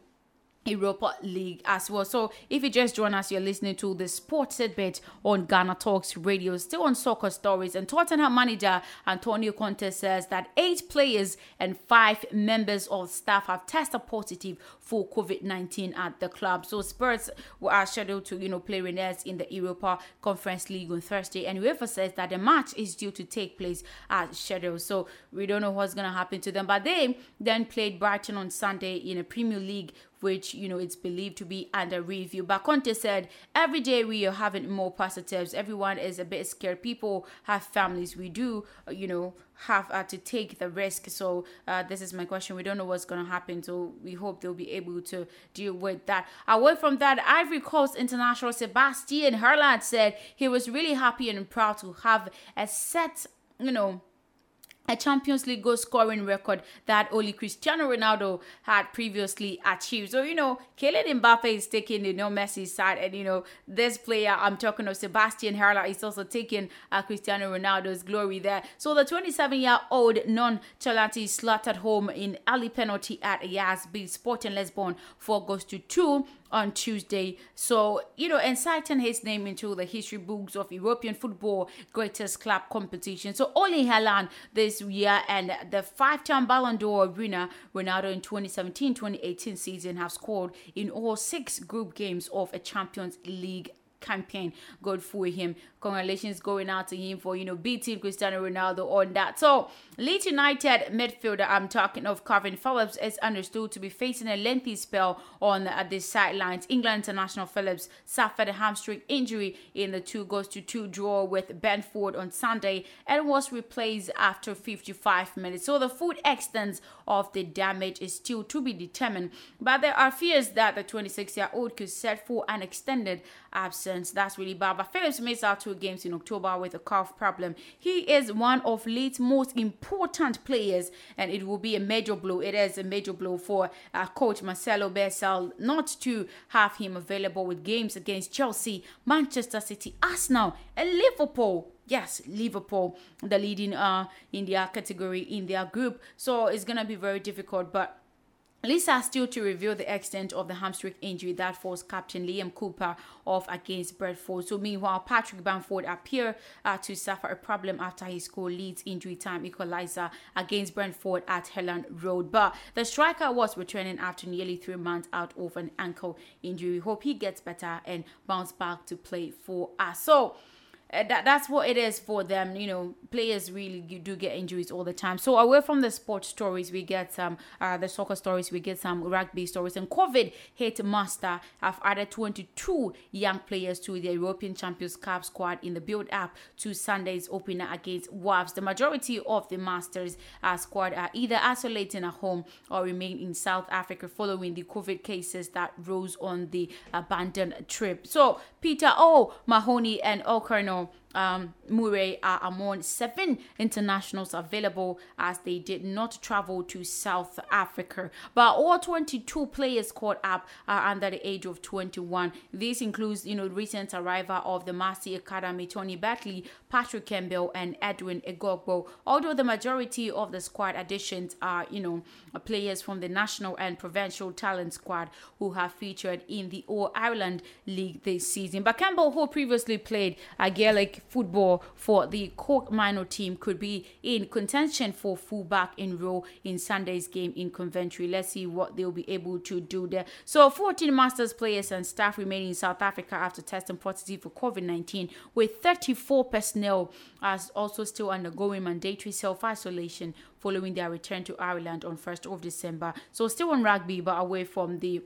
Europa League as well. So if you just join us, you're listening to the sports bit on Ghana Talks Radio, still on soccer stories. And Tottenham manager Antonio Conte says that eight players and five members of staff have tested positive for COVID-19 at the club. So Spurs are scheduled to, you know, play Rennes in the Europa Conference League on Thursday. And UEFA says that the match is due to take place as scheduled. So we don't know what's going to happen to them. But they then played Brighton on Sunday in a Premier League which you know it's believed to be under review. But Conte said every day we are having more positives. Everyone is a bit scared. People have families. We do, uh, you know, have uh, to take the risk. So uh, this is my question. We don't know what's going to happen. So we hope they'll be able to deal with that. Away from that, Ivory Coast international Sebastian Haller said he was really happy and proud to have a set, you know a Champions League goal scoring record that only Cristiano Ronaldo had previously achieved. So, you know, Kylian Mbappe is taking the no Messi side, and you know, this player I'm talking of, Sebastian Haller, is also taking uh, Cristiano Ronaldo's glory there. So, the 27 year old non Chalati slaughtered home in early penalty at Yas beat Sporting Lisbon 4 goals to 2 on Tuesday. So, you know, inciting his name into the history books of European football greatest club competition. So, only Haaland this year and the five time Ballon d'Or winner, Ronaldo in 2017 2018 season, have scored in all six group games of a Champions League campaign. Good for him. Congratulations going out to him for, you know, beating Cristiano Ronaldo on that. So, Leeds United midfielder, I'm talking of Calvin Phillips, is understood to be facing a lengthy spell on uh, the sidelines. England international Phillips suffered a hamstring injury in the two goals to two draw with Brentford on Sunday and was replaced after 55 minutes. So, the full extent of the damage is still to be determined, but there are fears that the 26 year old could set for an extended absence. That's really bad. But Phillips missed out two games in October with a calf problem. He is one of Leeds' most important players, and it will be a major blow. It is a major blow for uh, coach Marcelo Bielsa not to have him available with games against Chelsea, Manchester City, Arsenal, and Liverpool yes, Liverpool, the leading uh in their category in their group. So it's gonna be very difficult, but Lisa still to reveal the extent of the hamstring injury that forced captain Liam Cooper off against Brentford. So meanwhile, Patrick Bamford appeared uh, to suffer a problem after he scored Leeds injury time equalizer against Brentford at Elland Road. But the striker was returning after nearly three months out of an ankle injury. We hope he gets better and bounce back to play for us. So uh, that that's what it is for them. You know, players really do get injuries all the time. So away from the sports stories, we get some uh, the soccer stories, we get some rugby stories. And COVID hit Munster have added 22 young players to the European Champions Cup squad in the build-up to Sunday's opener against Wolves. The majority of the Masters uh, squad are either isolating at home or remain in South Africa following the COVID cases that rose on the abandoned trip. So Peter O, Mahoney, and O'Connell know um, Murray are among seven internationals available as they did not travel to South Africa. But all 22 players caught up are under the age of 21. This includes, you know, recent arrival of the Massey Academy, Tony Batley, Patrick Campbell, and Edwin Edogbo. Although the majority of the squad additions are, you know, players from the national and provincial talent squad who have featured in the All Ireland League this season. But Campbell, who previously played a Gaelic football for the Cork minor team could be in contention for fullback in role in Sunday's game in Coventry. Let's see what they'll be able to do there. So 14 Masters players and staff remain in South Africa after testing positive for COVID-19 with 34 personnel as also still undergoing mandatory self-isolation following their return to Ireland on 1st of December. So still on rugby but away from the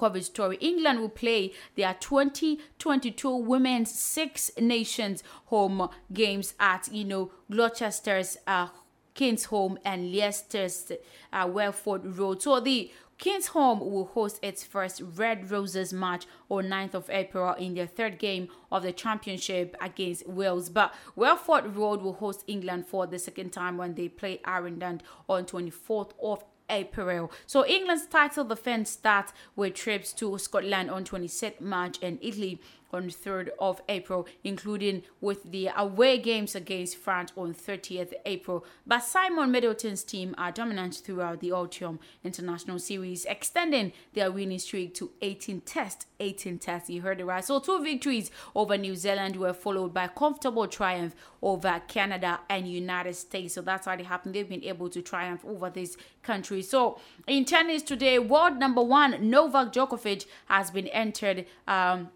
COVID story. England will play their 2022 Women's Six Nations home games at, you know, Gloucester's uh, Kingsholm and Leicester's uh, Welford Road. So the King's Kingsholm will host its first Red Roses match on 9th of April in their third game of the championship against Wales. But Welford Road will host England for the second time when they play Ireland on 24th of April. So England's title defense starts with trips to Scotland on 26th March and Italy on 3rd of April, including with the away games against France on 30th April. But Simon Middleton's team are dominant throughout the Autumn International Series, extending their winning streak to 18 tests. 18 tests, you heard it right. So two victories over New Zealand were followed by a comfortable triumph over Canada and United States. So that's how it happened. They've been able to triumph over these countries. So in tennis today, world number one Novak Djokovic has been entered. Um,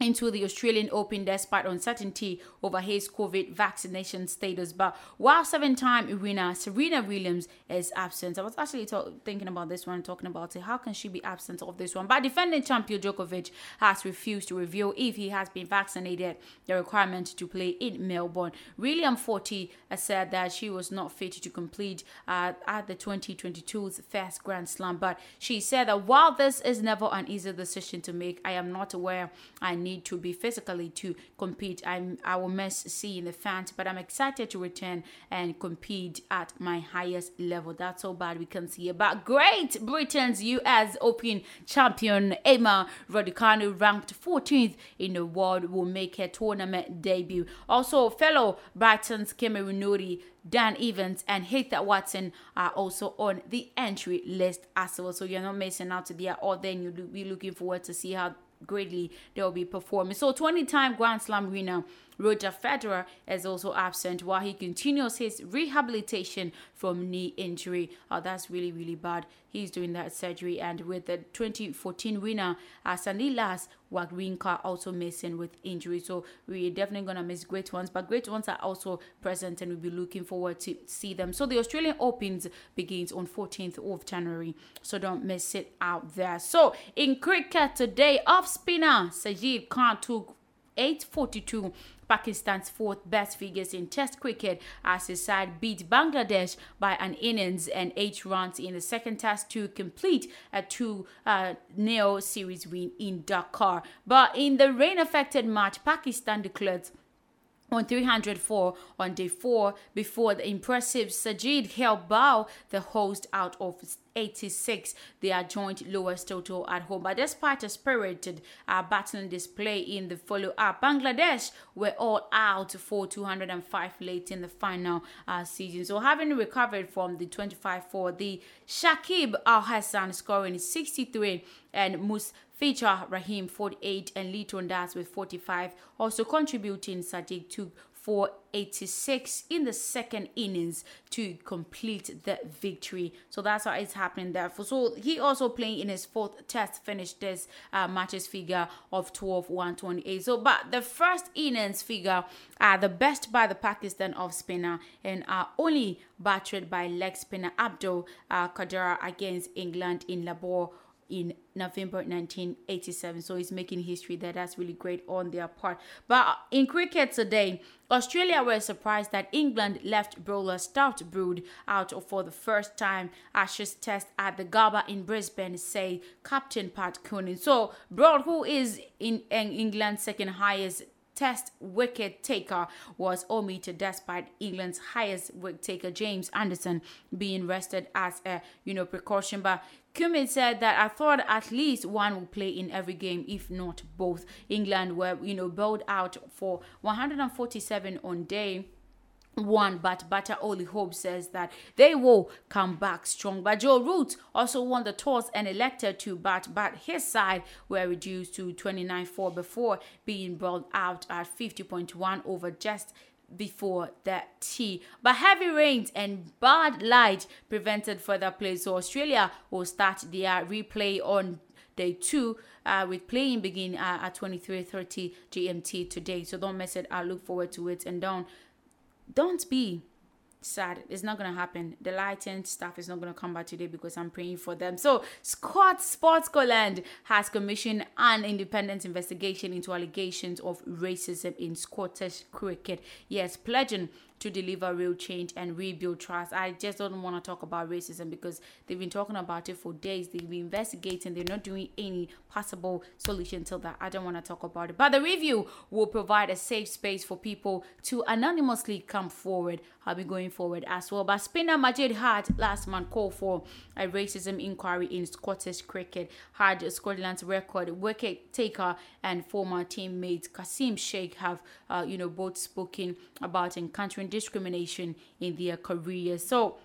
into the Australian Open despite uncertainty over his COVID vaccination status. But while seven time winner Serena Williams is absent, I was actually talk- thinking about this one, talking about it. How can she be absent of this one? But defending champion Djokovic has refused to reveal if he has been vaccinated, the requirement to play in Melbourne. William Forty said that she was not fit to complete uh, at the 2022's first Grand Slam. But she said that while this is never an easy decision to make, I am not aware I need to be physically to compete. I'm I will miss seeing the fans, but I'm excited to return and compete at my highest level. That's how bad we can see. But Great Britain's US Open champion Emma Raducanu, ranked 14th in the world, will make her tournament debut. Also, fellow Brighton's Cameron Norrie Dan Evans and Heather Watson are also on the entry list as well. So you're not missing out there, or then you'll be looking forward to see how greatly they'll be performing. So 20 time Grand Slam winner Roger Federer is also absent while he continues his rehabilitation from knee injury. Oh, that's really, really bad. He's doing that surgery. And with the 2014 winner, Stanislas Wawrinka also missing with injury. So we're definitely going to miss great ones. But great ones are also present and we'll be looking forward to see them. So the Australian Opens begins on 14th of January. So don't miss it out there. So in cricket today, off spinner Sajid Khan took 842 Pakistan's fourth best figures in Test cricket as his side beat Bangladesh by an innings and eight runs in the second Test to complete a 2 uh, 0 series win in Dhaka. But in the rain affected match, Pakistan declared on 304 on day four before the impressive Sajid helped bow the host out of 86, their joint lowest total at home. But despite a spirited uh, battling display in the follow up, Bangladesh were all out for 205 late in the final uh, season. So, having recovered from the 25 4, the Shakib Al Hassan scoring 63 and Mus feature Rahim 48 and Liton Das with 45, also contributing Sadiq to 486 in the second innings to complete the victory. So that's how it's happening there. So he also playing in his fourth test, finished this uh, matches figure of 12 128. So, but the first innings figure are the best by the Pakistan off spinner and are only battered by leg spinner Abdul uh, against England in Lahore in November 1987. So he's making history there. That's really great on their part. But in cricket today, Australia were surprised that England left bowler Stuart Broad out for the first time Ashes test at the Gabba in Brisbane, say Captain Pat Cummins. So Broad, who is in England's second highest test wicket taker was omitted despite England's highest wicket taker James Anderson being rested as a you know precaution but Cummins said that I thought at least one would play in every game, if not both. England were, you know, bowled out for 147 on day one, but Bata Ollie Pope says that they will come back strong. But Joe Root also won the toss and elected to bat, but his side were reduced to 29-4 before being brought out at 50.1 over just before the tea. But heavy rains and bad light prevented further play. So Australia will start their replay on day two uh, with playing begin uh, at 23.30 GMT today. So don't miss it. I look forward to it. And don't don't be sad. It's not gonna happen. The lighting staff is not gonna come back today because I'm praying for them. So Scott Sports Scotland has commissioned an independent investigation into allegations of racism in Scottish cricket. Yes, pledging to deliver real change and rebuild trust. I just don't want to talk about racism because they've been talking about it for days. They've been investigating. They're not doing any possible solution till that. I don't want to talk about it. But the review will provide a safe space for people to anonymously come forward. I'll be going forward as well. But spinner Majid Haq last month called for a racism inquiry in Scottish cricket. Haq Scotland's record wicket taker and former teammate Kasim Sheikh have, uh, you know, both spoken about encountering discrimination in their careers. So,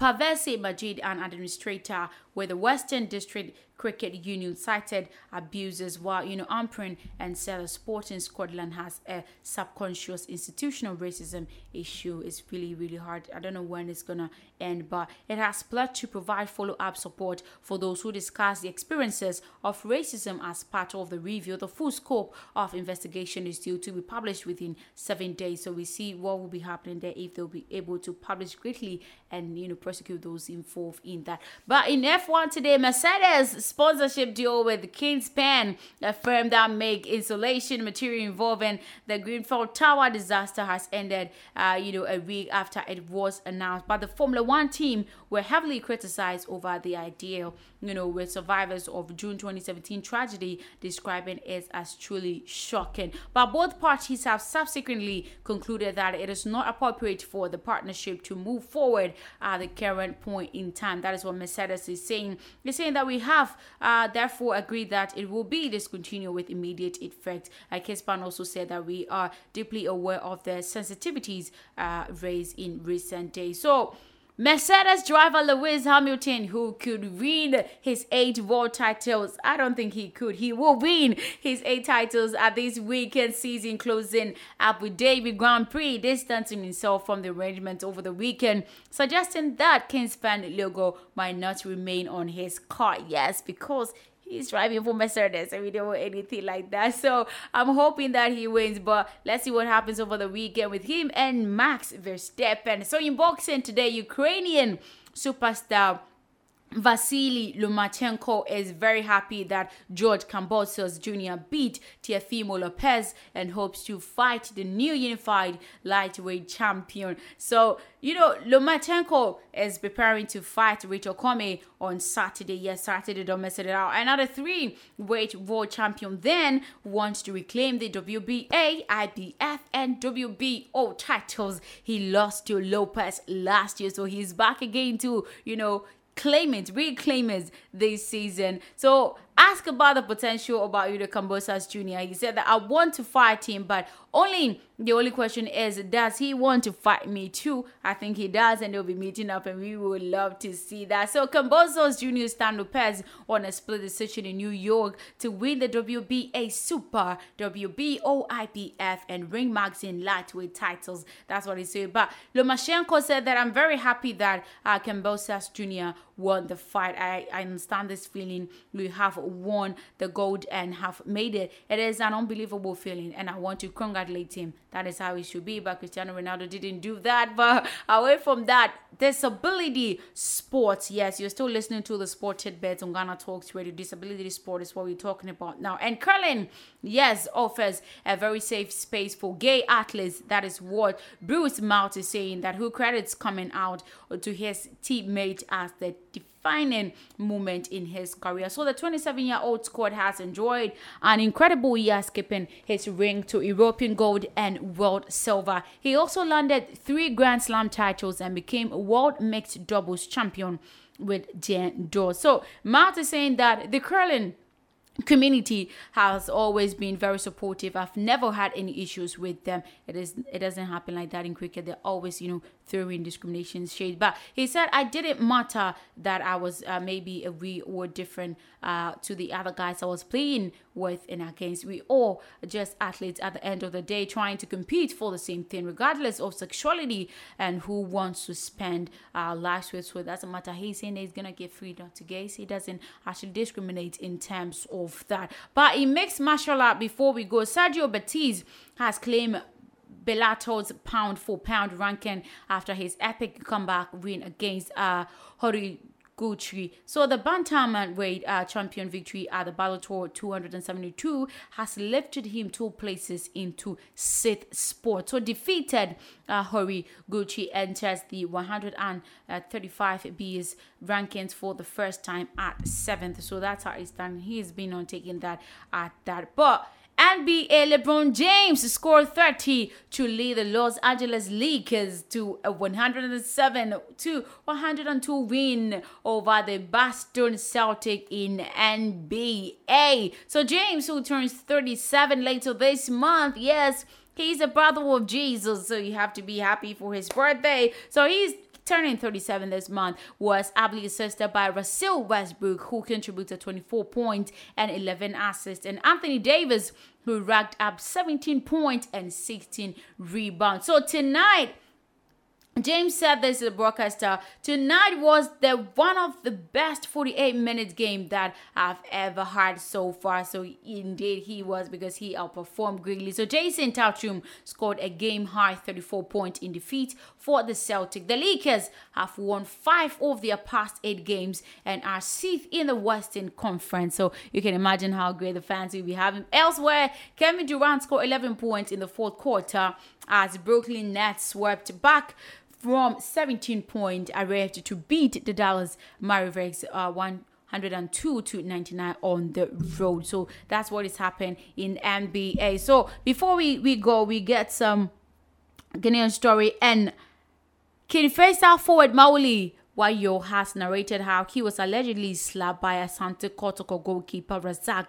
Pavesi Majid, an administrator with the Western District Cricket Union cited abuses while, you know, umpiring and the sport in Scotland has a subconscious institutional racism issue. It's really, really hard. I don't know when it's going to end, but it has pledged to provide follow up support for those who discuss the experiences of racism as part of the review. The full scope of investigation is due to be published within seven days. So we see what will be happening there if they'll be able to publish quickly and, you know, prosecute those involved in that. But in F1 today, Mercedes sponsorship deal with Kingspan, a firm that make insulation material involving the Grenfell Tower disaster has ended, uh, you know, a week after it was announced. But the Formula One team were heavily criticized over the idea, you know, with survivors of June 2017 tragedy describing it as truly shocking. But both parties have subsequently concluded that it is not appropriate for the partnership to move forward at the current point in time. That is what Mercedes is saying. They're saying that we have uh, therefore agreed that it will be discontinued with immediate effect. Uh, Kingspan also said that we are deeply aware of the sensitivities uh, raised in recent days. So, Mercedes driver Lewis Hamilton, who could win his eight world titles, I don't think he could. He will win his eight titles at this weekend season closing Abu Dhabi Grand Prix, distancing himself from the arrangement over the weekend, suggesting that Kingspan logo might not remain on his car. Yes, because he's driving for Mercedes and we don't want anything like that. So I'm hoping that he wins, but let's see what happens over the weekend with him and Max Verstappen. So in boxing today, Ukrainian superstar Vasily Lomachenko is very happy that George Kambosos Jr. beat Teofimo Lopez and hopes to fight the new unified lightweight champion. So, you know, Lomachenko is preparing to fight Richard Commey on Saturday. Yes, Saturday, don't mess it out. Another three weight world champion then wants to reclaim the WBA, IBF, and WBO titles. He lost to Lopez last year, so he's back again to, you know, claim it, reclaim it this season. So ask about the potential about Yuda Kambosos Jr. He said that I want to fight him, but only the only question is, does he want to fight me too? I think he does, and they'll be meeting up, and we would love to see that. So Kambosos Jr. Stan Lopez on a split decision in New York to win the WBA Super, WBO IBF, and Ring Magazine lightweight titles. That's what he said. But Lomachenko said that I'm very happy that uh, Kambosos Jr. won the fight. I, I understand this feeling. We have won the gold and have made it. It is an unbelievable feeling, and I want to congratulate him. That is how it should be. But Cristiano Ronaldo didn't do that. But away from that, disability sports. Yes, you're still listening to the sport tidbits on Ghana Talks Radio. Disability sport is what we're talking about now. And curling, yes, offers a very safe space for gay athletes. That is what Bruce Mouat is saying. That who credits coming out to his teammate as the defining moment in his career. So the 27 year old squad has enjoyed an incredible year skipping his ring to European gold and world silver. He also landed three Grand Slam titles and became world mixed doubles champion with Jen Dodds. So Mouat is saying that the curling community has always been very supportive i've never had any issues with them it is it doesn't happen like that in cricket they're always you know throwing discrimination shade. But he said i didn't matter that i was uh, maybe a we or different uh, to the other guys i was playing with and against. We all just athletes at the end of the day trying to compete for the same thing regardless of sexuality and who wants to spend our lives with. So it doesn't matter. He's saying he's gonna give freedom to gays. He doesn't actually discriminate in terms of that. But in mixed martial art, before we go, Sergio Pettis has claimed Bellator's pound for pound ranking after his epic comeback win against uh, Hori Gucci. So the bantamweight weight uh, champion victory at the Bellator 272 has lifted him two places into sixth spot. So defeated uh, Hori Gucci enters the 135 B's rankings for the first time at seventh. So that's how it's done. He's been on taking that at that. But NBA LeBron James scored 30 to lead the Los Angeles Lakers to a 107 to 102 win over the Boston Celtic in NBA. So James, who turns 37 later this month, yes, he's a brother of Jesus, so you have to be happy for his birthday. So he's turning 37 this month, was ably assisted by Russell Westbrook, who contributed 24 points and 11 assists, and Anthony Davis, who racked up 17 points and 16 rebounds. So tonight, James said this to the broadcaster. Tonight was the one of the best 48 minutes game that I've ever had so far. So indeed he was because he outperformed greatly. So Jayson Tatum scored a game high 34 points in defeat for the Celtic. The Lakers have won five of their past eight games and are sixth in the Western Conference. So you can imagine how great the fans will be having. Elsewhere, Kevin Durant scored 11 points in the fourth quarter as Brooklyn Nets swept back from 17 point array to beat the Dallas Mavericks uh, 102 to 99 on the road. So that's what is happening in NBA. So before we, we go, we get some Ghanaian story and King Faisal forward Mawuli Wayo has narrated how he was allegedly slapped by Asante Kotoko goalkeeper Razak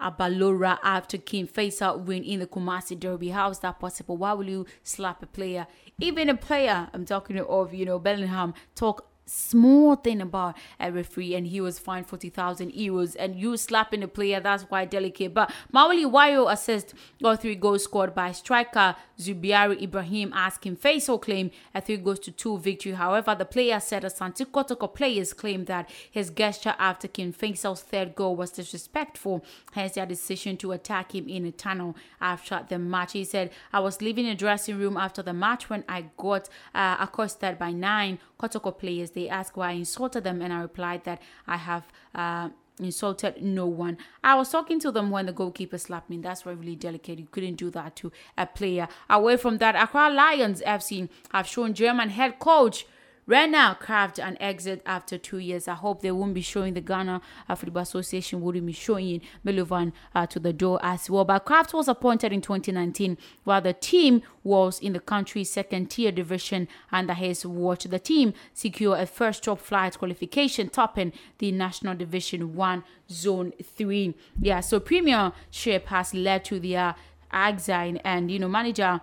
Abalora after King Faisal win in the Kumasi Derby. How is that possible? Why will you slap a player? Even a player, I'm talking of, you know, Bellingham, talk small thing about a referee and he was fined 40,000 euros and you slapping a player that's quite delicate. But Mawuli Wayo assist all three goals scored by striker Zubairu Ibrahim asking Faisal claim a three goes to two victory. However the player said Asante Kotoko players claimed that his gesture after King Faisal's third goal was disrespectful. Hence their decision to attack him in a tunnel after the match. He said I was leaving the dressing room after the match when I got uh, accosted by nine Kotoko players they asked why I insulted them, and I replied that I have uh, insulted no one. I was talking to them when the goalkeeper slapped me. That's really delicate. You couldn't do that to a player. Away from that, Accra Lions FC have shown German head coach Rainer Kraft an exit after two years. I hope they won't be showing the Ghana Football Association wouldn't be showing Milovan uh, to the door as well. But Kraft was appointed in 2019 while the team was in the country's second tier division under his watch. The team secured a first top flight qualification, topping the National Division 1 Zone 3. Yeah, so Premiership has led to their exile and, you know, manager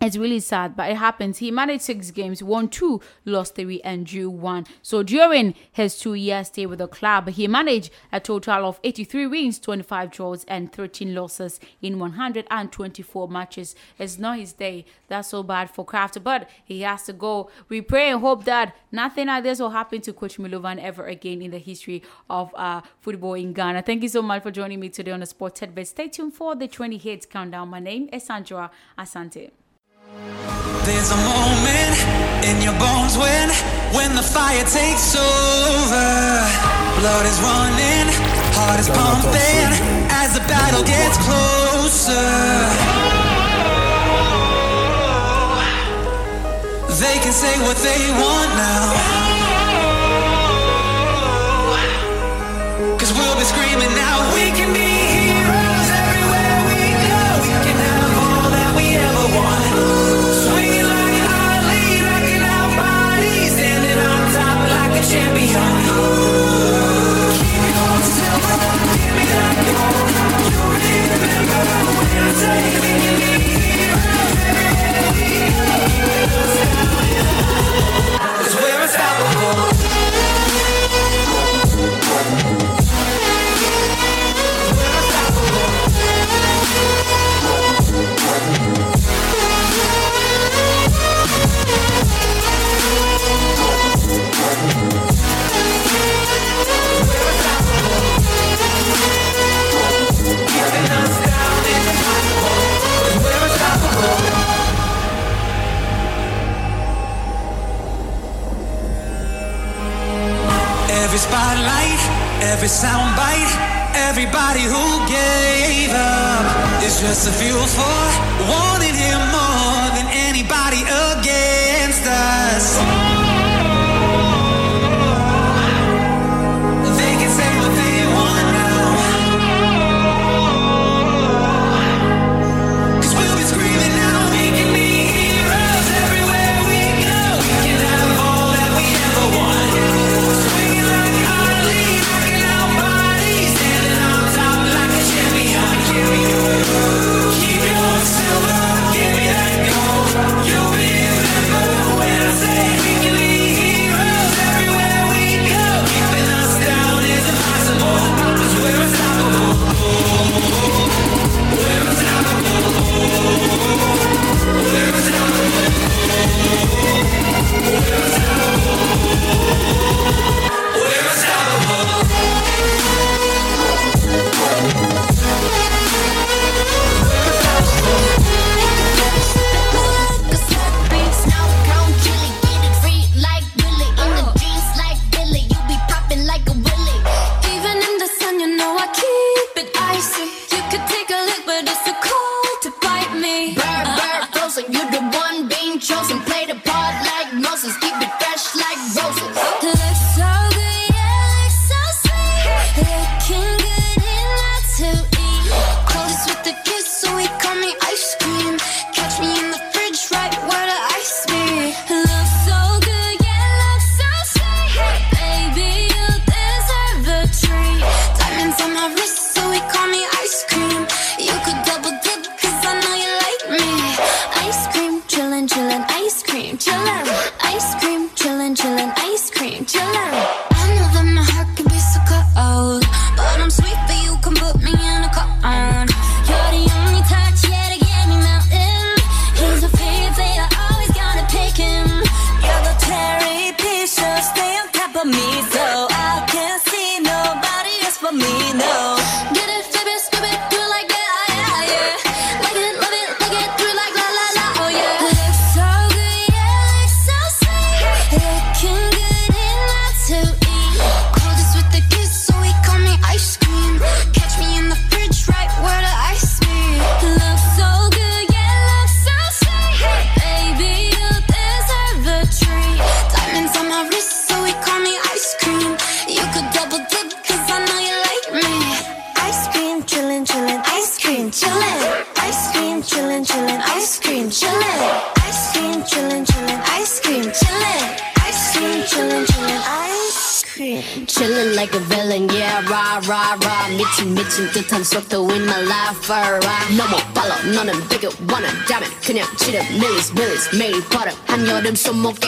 it's really sad, but it happens. He managed six games, won two, lost three, and drew one. So during his two year stay with the club, he managed a total of 83 wins, 25 draws, and 13 losses in 124 matches. It's not his day. That's so bad for Kraft, but he has to go. We pray and hope that nothing like this will happen to Coach Milovan ever again in the history of uh, football in Ghana. Thank you so much for joining me today on the Sport Tidbit. Stay tuned for the 20 hits countdown. My name is Sandra Asante. There's a moment in your bones when when the fire takes over. Blood is running, heart is pumping as the battle gets closer. They can say what they want now. Cause we'll be screaming now. We can be remember when Every spotlight, every soundbite, everybody who gave up is just a fuel for wanting him more than anybody against us. some of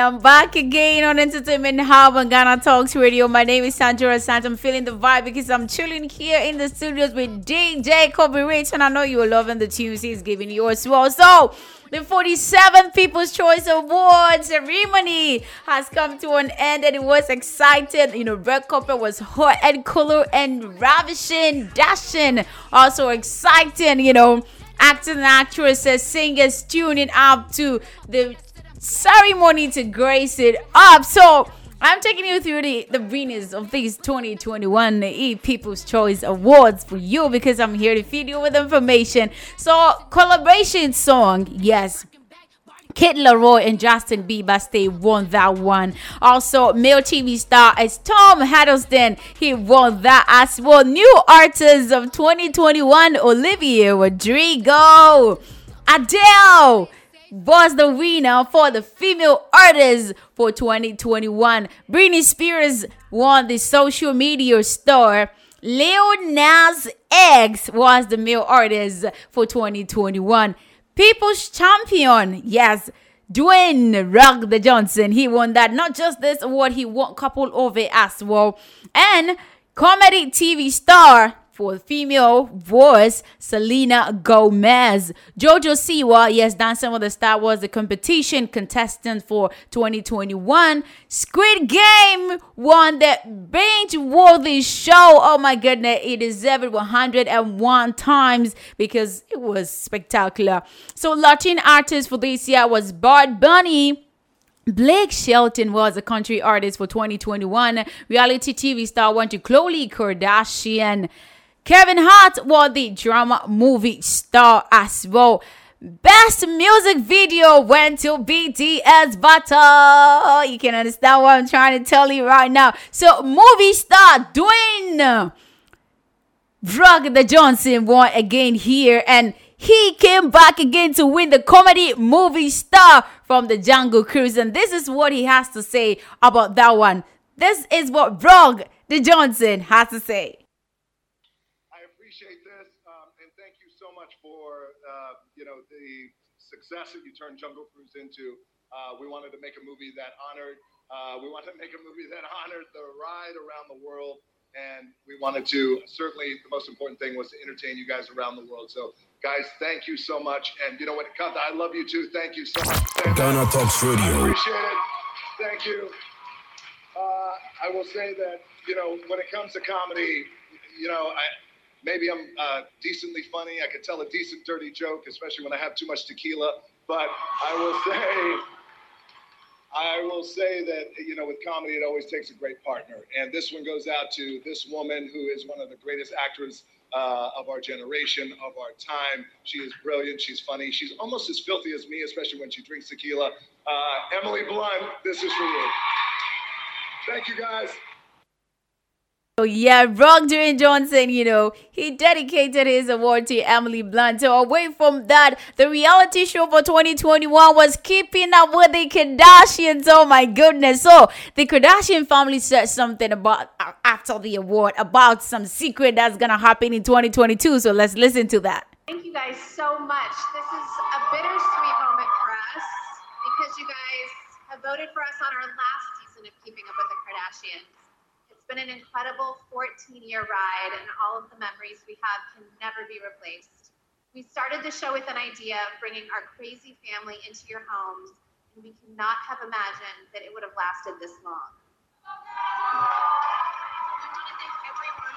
I'm back again on Entertainment Hub on Ghana Talks Radio. My name is Sandra Sant. I'm feeling the vibe because I'm chilling here in the studios with DJ Kobe Rich, and I know you're loving the tunes he's giving you as well. So, the 47th People's Choice Award ceremony has come to an end and it was exciting. You know, red carpet was hot and color and ravishing, dashing, also exciting, you know actors and actresses, singers tuning up to the ceremony to grace it up. So I'm taking you through the, the winners of these 2021 E People's Choice Awards for you because I'm here to feed you with information. So collaboration song, yes, Kid LAROI and Justin Bieber they won that one. Also, male TV star is Tom Hiddleston. He won that as well. New artist of 2021, Olivia Rodrigo, Adele was the winner for the female artist for 2021. Britney Spears won the social media star. Lil Nas X was the male artist for 2021. People's champion, yes. Dwayne Rock the Johnson, he won that. Not just this award, he won couple of it as well. And comedy TV star for the female voice: Selena Gomez. Jojo Siwa, yes, dancing with the star was the competition contestant for 2021. Squid Game won that binge-worthy show. Oh my goodness, it deserved 101 times because it was spectacular. So Latin artist for this year was Bad Bunny. Blake Shelton was a country artist for 2021. Reality TV star went to Khloe Kardashian. Kevin Hart was the drama movie star as well. Best music video went to BTS Butter. You can understand what I'm trying to tell you right now. So, movie star Dwayne Drug the Johnson won again here, and he came back again to win the comedy movie star from the Jungle Cruise. And this is what he has to say about that one. This is what Drug the Johnson has to say. appreciate this, um, and thank you so much for uh, you know the success that you turned Jungle Cruise into. Uh, we wanted to make a movie that honored. Uh, we wanted to make a movie that honored the ride around the world, and we wanted to. Certainly, the most important thing was to entertain you guys around the world. So, guys, thank you so much. And you know what, Kanta, I love you too. Thank you so much. for saying that. Ghana Talks I Radio. appreciate it. Thank you. Uh, I will say that you know when it comes to comedy, you know I maybe I'm uh, decently funny. I could tell a decent dirty joke, especially when I have too much tequila. But I will say, I will say that you know with comedy it always takes a great partner, and this one goes out to this woman who is one of the greatest actors. Uh, of our generation, of our time. She is brilliant. She's funny. She's almost as filthy as me, especially when she drinks tequila. Uh, Emily Blunt, this is for you. Thank you, guys. So yeah, Rock Dwayne Johnson, you know, he dedicated his award to Emily Blunt. So away from that, the reality show for 2021 was keeping up with the Kardashians. Oh my goodness. So the Kardashian family said something about uh, after the award about some secret that's gonna happen in 2022. So let's listen to that. Thank you guys so much. This is a bittersweet moment for us because you guys have voted for us on our last season of Keeping Up with the Kardashians. It's been an incredible 14 year ride, and all of the memories we have can never be replaced. We started the show with an idea of bringing our crazy family into your homes, and we cannot have imagined that it would have lasted this long. To everyone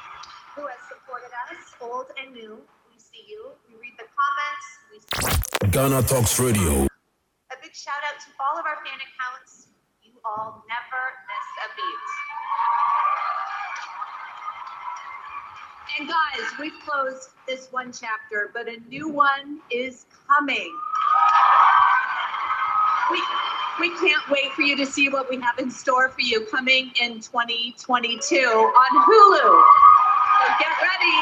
who has supported us, old and new. We see you. We read the comments. We see Ghana Talks Radio. a big shout out to all of our fan accounts. You all never miss a beat. And guys, we've closed this one chapter, but a new one is coming. We, we can't wait for you to see what we have in store for you coming in 2022 on Hulu. So get ready.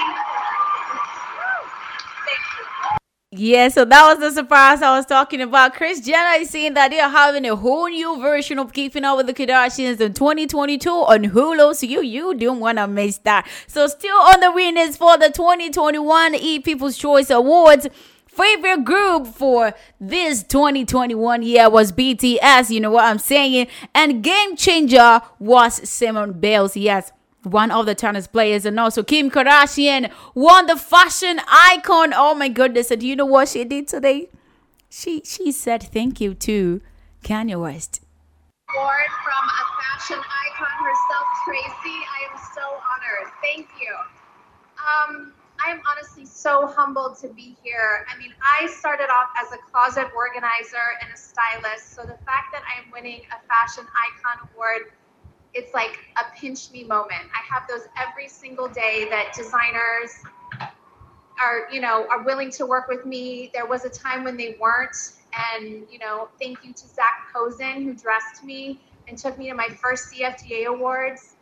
Thank you. Yeah, so that was the surprise I was talking about. Kris Jenner is saying that they are having a whole new version of Keeping Up with the Kardashians in 2022 on Hulu. So you you don't want to miss that. So still on the winners for the 2021 E People's Choice Awards. Favorite group for this 2021 year was BTS. You know what I'm saying? And Game Changer was Simone Biles. Yes one of the tennis players and also Kim Kardashian won the fashion icon. Oh my goodness. And do you know what she did today? She she said thank you to Kanye West. award from a fashion icon herself, Tracy. I am so honored. Thank you. Um, I am honestly so humbled to be here. I mean, I started off as a closet organizer and a stylist, so the fact that I am winning a fashion icon award, it's like a pinch me moment. I have those every single day that designers are, you know, are willing to work with me. There was a time when they weren't, and you know, thank you to Zac Posen who dressed me and took me to my first CFDA awards,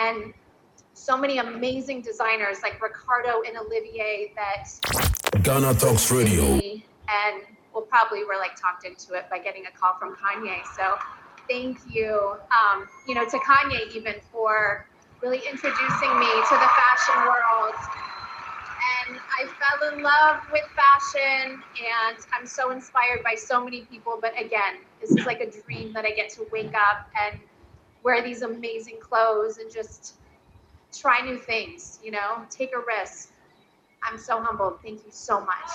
and so many amazing designers like Ricardo and Olivier that Ghana Talks Radio. and well, probably were like talked into it by getting a call from Kanye. So thank you, um, you know, to Kanye even for really introducing me to the fashion world. And I fell in love with fashion, and I'm so inspired by so many people. But again, this is like a dream that I get to wake up and wear these amazing clothes and just try new things, you know, take a risk. I'm so humbled. Thank you so much.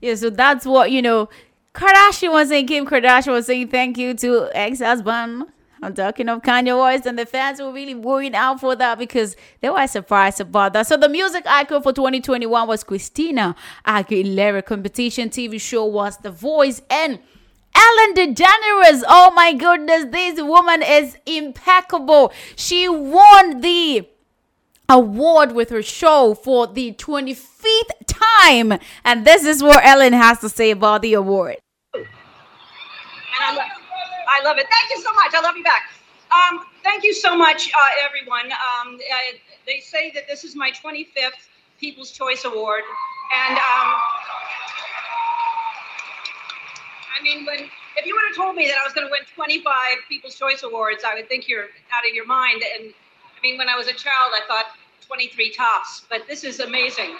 Yeah, so that's what you know. Kardashian was saying, Kim Kardashian was saying thank you to ex-husband. I'm talking of Kanye West, and the fans were really worried out for that because they were surprised about that. So the music icon for 2021 was Christina Aguilera. Competition TV show was The Voice and Ellen DeGeneres. Oh my goodness, this woman is impeccable. She won the award with her show for the 25th time. And this is what Ellen has to say about the award. and I love, I love it. Thank you so much. I love you back. Um, thank you so much, uh, everyone. Um, uh, they say that this is my 25th People's Choice Award, and um, I mean, when if you would have told me that I was going to win 25 People's Choice Awards, I would think you're out of your mind. And I mean, when I was a child, I thought 23 tops, but this is amazing.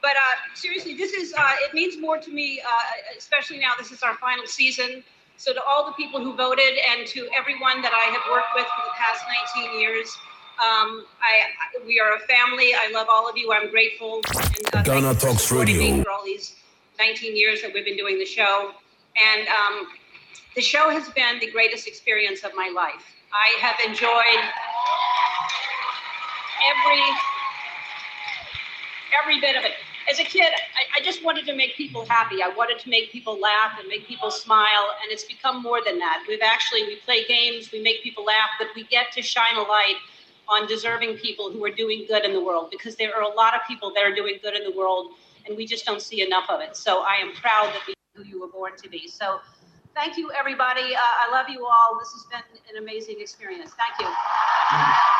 But uh, seriously, this is uh, it means more to me, uh, especially now. This is our final season. So to all the people who voted and to everyone that I have worked with for the past 19 years, um, I, we are a family. I love all of you. I'm grateful. And, uh, Ghana thank you for Talks Radio. for all these 19 years that we've been doing the show. And um, the show has been the greatest experience of my life. I have enjoyed every every bit of it. As a kid, I, I just wanted to make people happy. I wanted to make people laugh and make people smile, and it's become more than that. We've actually we play games, we make people laugh, but we get to shine a light on deserving people who are doing good in the world because there are a lot of people that are doing good in the world, and we just don't see enough of it. So I am proud that we who you were born to be. So thank you, everybody. Uh, I love you all. This has been an amazing experience. Thank you.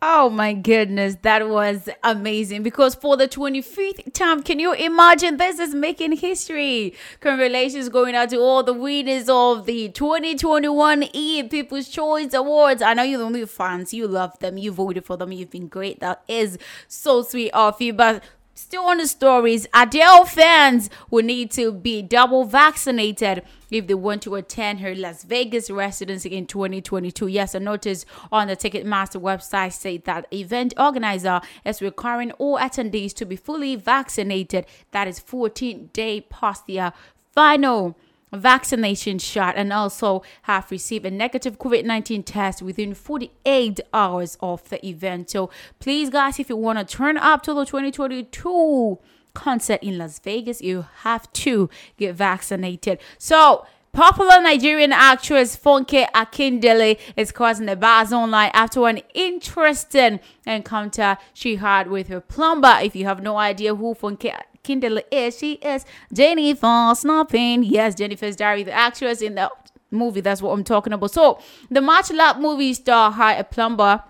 Oh my goodness, that was amazing because for the 25th time, can you imagine this is making history? Congratulations going out to all the winners of the 2021 E People's Choice Awards. I know you're the only fans, you love them, you voted for them, you've been great. That is so sweet of you, but Still on the stories, Adele fans will need to be double vaccinated if they want to attend her Las Vegas residency in 2022. Yes, a notice on the Ticketmaster website state that event organizer is requiring all attendees to be fully vaccinated. That is 14 day past their uh, final vaccination shot and also have received a negative COVID 19 test within 48 hours of the event. So, please, guys, if you want to turn up to the 2022 concert in Las Vegas, you have to get vaccinated. So, Popular Nigerian actress Funke Akindele is causing a buzz online after an interesting encounter she had with her plumber. If you have no idea who Funke Akindele is, she is Jennifer Snapping. Yes, Jenifa's Diary, the actress in the movie. That's what I'm talking about. So, the Match Lab movie star hired a plumber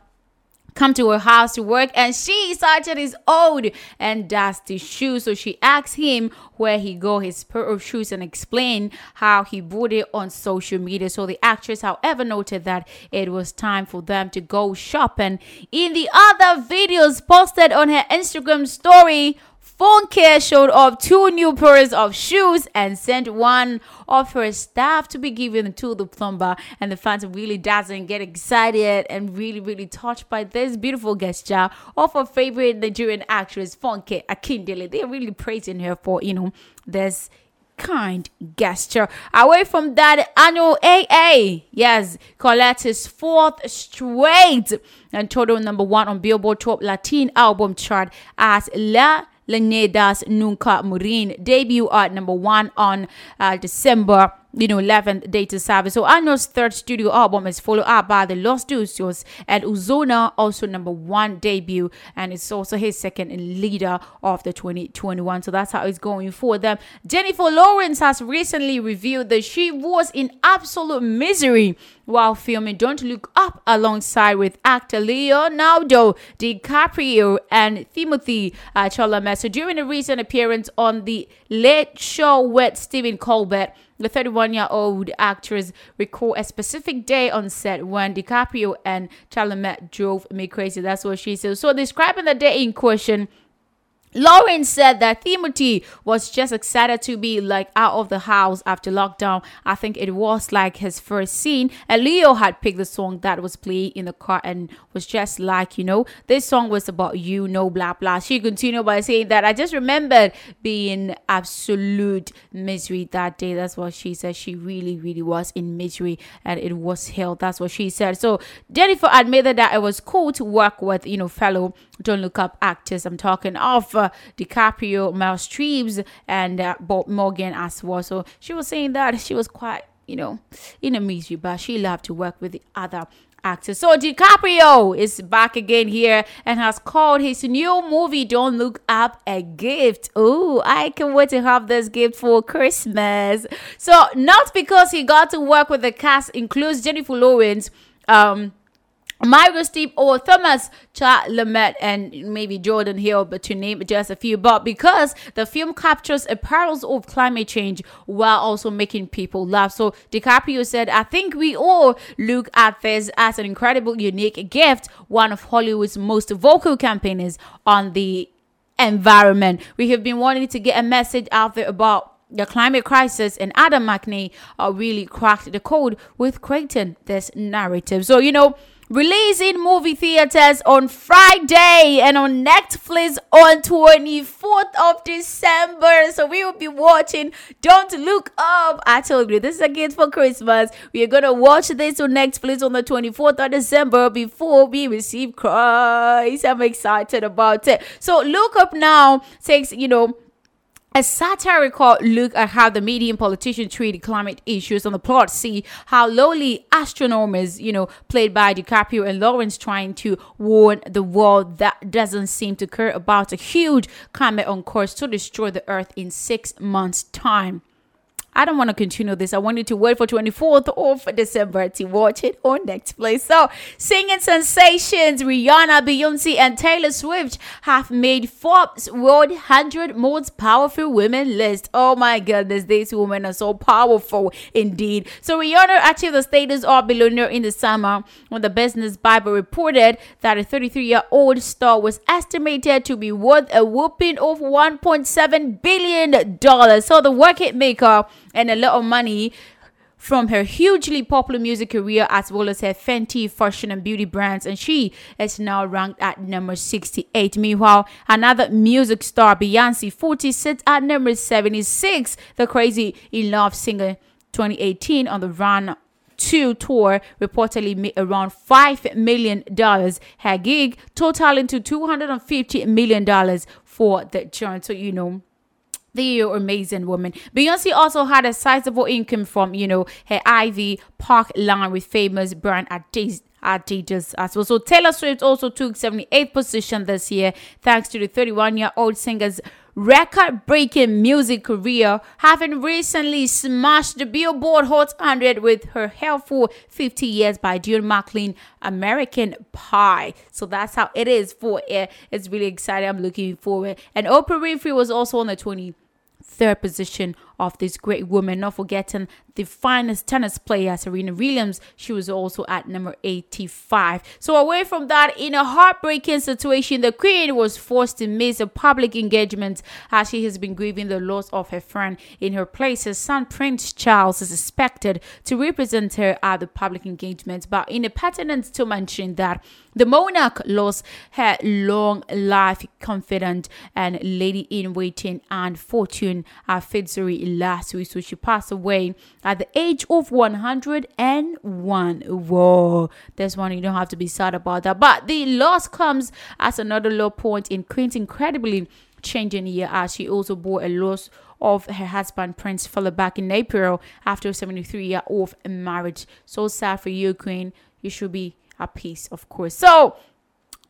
come to her house to work and she cited his old and dusty shoes so she asked him where he got his pair of shoes and explained how he bought it on social media so the actress however noted that it was time for them to go shopping in the other videos posted on her instagram story Funke showed off two new pairs of shoes and sent one of her staff to be given to the plumber. And the fans really doesn't get excited and really, really touched by this beautiful gesture of her favorite Nigerian actress, Funke Akindele. They're really praising her for, you know, this kind gesture. Away from that, Anuel AA, yes, Colette's fourth straight and total number one on Billboard Top Latin album chart as La Leyendas Nunca Mueren. Debut at number one on uh, December you know 11th data service so Arnold's third studio album is followed up by the Los Dioses and Ozuna also number one debut and it's also his second leader of the 2021 so that's how it's going for them. Jennifer Lawrence has recently revealed that she was in absolute misery while filming Don't Look Up alongside with actor Leonardo DiCaprio and Timothée uh, Chalamet. So during a recent appearance on the Late Show with Stephen Colbert, the 31 year old actress recalled a specific day on set when DiCaprio and Chalamet drove me crazy. That's what she said. So describing the day in question, Lauren said that Timothée was just excited to be like out of the house after lockdown. I think it was like his first scene. And Leo had picked the song that was playing in the car and was just like, you know, this song was about you, no blah blah. She continued by saying that I just remembered being absolute misery that day. That's what she said. She really, really was in misery and it was hell. That's what she said. So Jennifer admitted that it was cool to work with, you know, fellow Don't Look Up actors. I'm talking of DiCaprio, Meryl Streep, and uh, Bob Morgan as well. So she was saying that she was quite, you know, in a misery, but she loved to work with the other actor. So DiCaprio is back again here and has called his new movie Don't Look Up a gift. Oh, I can wait to have this gift for Christmas. So not because he got to work with the cast includes Jennifer Lawrence, um Myra Steep or Thomas Chalamet and maybe Jordan Hill, but to name just a few. But because the film captures a perils of climate change while also making people laugh. So DiCaprio said, I think we all look at this as an incredible, unique gift, one of Hollywood's most vocal campaigners on the environment. We have been wanting to get a message out there about the climate crisis and Adam McKay uh, really cracked the code with creating this narrative. So, you know, release in movie theaters on Friday and on Netflix on 24th of December. So we will be watching Don't Look Up. I told you this is a gift for Christmas. We are gonna watch this on Netflix on the 24th of December before we receive Christ. I'm excited about it. So look up now takes, you know, a satirical look at how the median politicians treat climate issues on the plot. See how lowly astronomers, you know, played by DiCaprio and Lawrence, trying to warn the world that doesn't seem to care about a huge climate on course to destroy the Earth in six months' time. I don't want to continue this. I want you to wait for 24th of December to watch it on Netflix. So, singing sensations Rihanna, Beyonce, and Taylor Swift have made Forbes World 100 Most Powerful Women list. Oh my goodness, these women are so powerful indeed. So, Rihanna achieved the status of billionaire in the summer when the Business Bible reported that a 33 year old star was estimated to be worth a whooping of $1.7 billion. So, the work hit maker and a lot of money from her hugely popular music career as well as her Fenty fashion and beauty brands and she is now ranked at number 68 meanwhile another music star Beyonce 40 sits at number 76 the crazy in love singer 2018 on the run 2 tour reportedly made around $5 million. Her gig totaling to $250 million for the joint. So, you know, the amazing woman. Beyonce also had a sizable income from, you know, her Ivy Park line with famous brand Adidas. Adidas as well. So Taylor Swift also took 78th position this year thanks to the 31 year old singer's record breaking music career, having recently smashed the Billboard Hot 100 with her helpful 50 Years by June McLean American Pie. So that's how it is for it. It's really exciting. I'm looking forward. And Oprah Winfrey was also on the 23rd position of this great woman, not forgetting the finest tennis player, Serena Williams. She was also at number 85. So, away from that, in a heartbreaking situation, the Queen was forced to miss a public engagement as she has been grieving the loss of her friend. In her place, her son Prince Charles is expected to represent her at the public engagement. But in a pertinent to mention that the monarch lost her long life confidant and lady in waiting and fortune at Fitzroy last week. So she passed away at the age of 101. Whoa, there's one you don't have to be sad about that. But the loss comes as another low point in Queen's incredibly changing year as she also bore a loss of her husband Prince Philip back in April after a 73 year old marriage. So sad for you, Queen. You should be at peace, of course. So,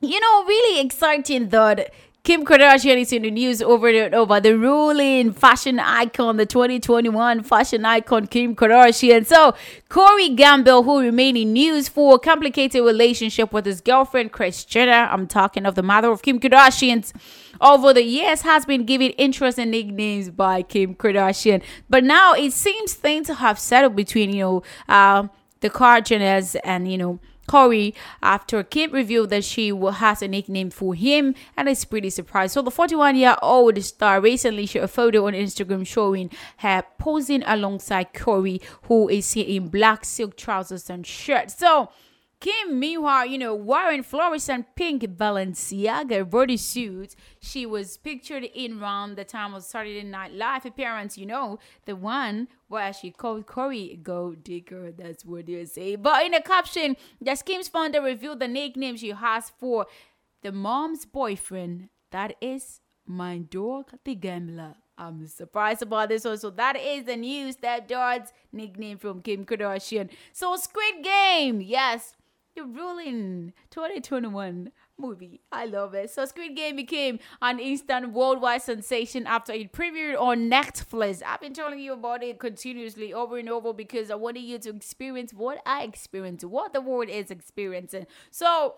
you know, really exciting that Kim Kardashian is in the news over and over. The ruling fashion icon, the 2021 fashion icon Kim Kardashian. So Corey Gamble, who remained in news for a complicated relationship with his girlfriend Kris Jenner. I'm talking of the mother of Kim Kardashian's. Over the years, has been given interesting nicknames by Kim Kardashian, but now it seems things have settled between you know uh, the Kardashians and you know Corey after Kim revealed that she has a nickname for him and is pretty surprised. So the 41 year old star recently shared a photo on Instagram showing her posing alongside Corey, who is seen in black silk trousers and shirt. So Kim, meanwhile, you know, wearing fluorescent pink Balenciaga bodysuit, she was pictured in around the time of Saturday Night Live appearance, you know, the one where she called Corey Gold Digger. That's what you say. But in a caption, the Skims founder revealed the nickname she has for the mom's boyfriend. That is my dog, the gambler. I'm surprised about this one. So that is the new stepdad's nickname from Kim Kardashian. So Squid Game, yes. The ruling 2021 movie. I love it. So Squid Game became an instant worldwide sensation after it premiered on Netflix. I've been telling you about it continuously over and over because I wanted you to experience what I experienced, what the world is experiencing. So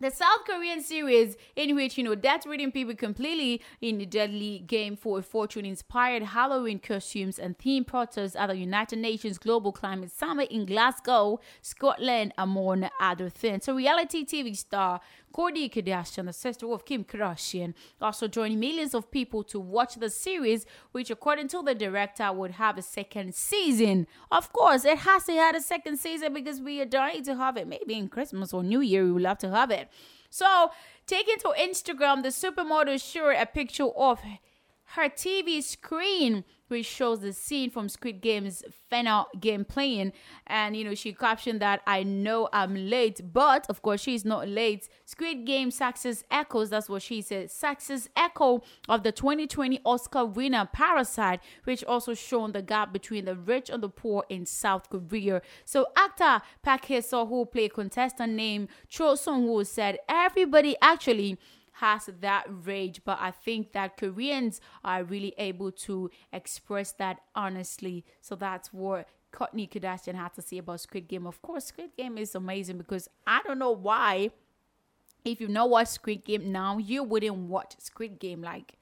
the South Korean series, in which you know death reading people completely in the deadly game for a fortune, inspired Halloween costumes and theme protests at the United Nations Global Climate Summit in Glasgow, Scotland, among other things. So, reality TV star Kourtney Kardashian, the sister of Kim Kardashian, also joined millions of people to watch the series, which, according to the director, would have a second season. Of course, it has to have a second season because we are dying to have it. Maybe in Christmas or New Year, we would love to have it. So, taking to Instagram, the supermodel shared a picture of her TV screen, which shows the scene from Squid Game's final game playing. And, you know, she captioned that I know I'm late, but of course, she's not late. Squid Game success echoes, that's what she said, success echo of the 2020 Oscar winner Parasite, which also shown the gap between the rich and the poor in South Korea. So, actor Park Hae-soo, who played contestant named Cho Sang-woo, said everybody actually has that rage, but I think that Koreans are really able to express that honestly. So that's what Kourtney Kardashian had to say about Squid Game. Of course, Squid Game is amazing because I don't know why. If you know what Squid Game now, you wouldn't watch Squid Game. Like,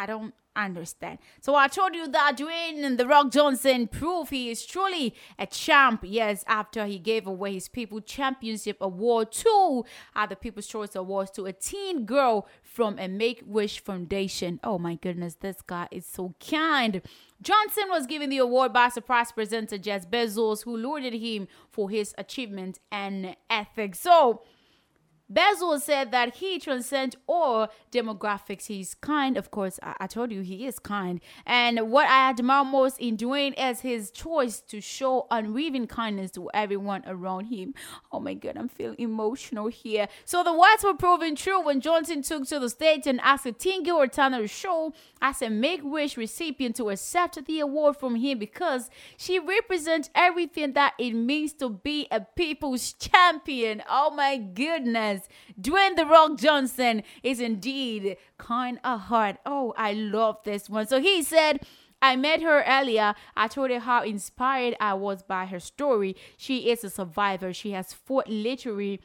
I don't understand. So I told you that Dwayne and The Rock Johnson prove he is truly a champ. Yes, after he gave away his People Championship Award to at the People's Choice Awards to a teen girl from a Make Wish Foundation. Oh my goodness, this guy is so kind. Johnson was given the award by surprise presenter Jeff Bezos, who lauded him for his achievement and ethics. So Bezos said that he transcends all demographics. He's kind, of course. I, I told you he is kind. And what I admire most in Dwayne is his choice to show unweaving kindness to everyone around him. Oh my god, I'm feeling emotional here. So the words were proven true when Johnson took to the stage and asked a girl return to show as a Make-Wish recipient to accept the award from him because she represents everything that it means to be a people's champion. Oh my goodness. Dwayne The Rock Johnson is indeed kind of heart. Oh, I love this one. So he said, I met her earlier. I told her how inspired I was by her story. She is a survivor. She has fought literally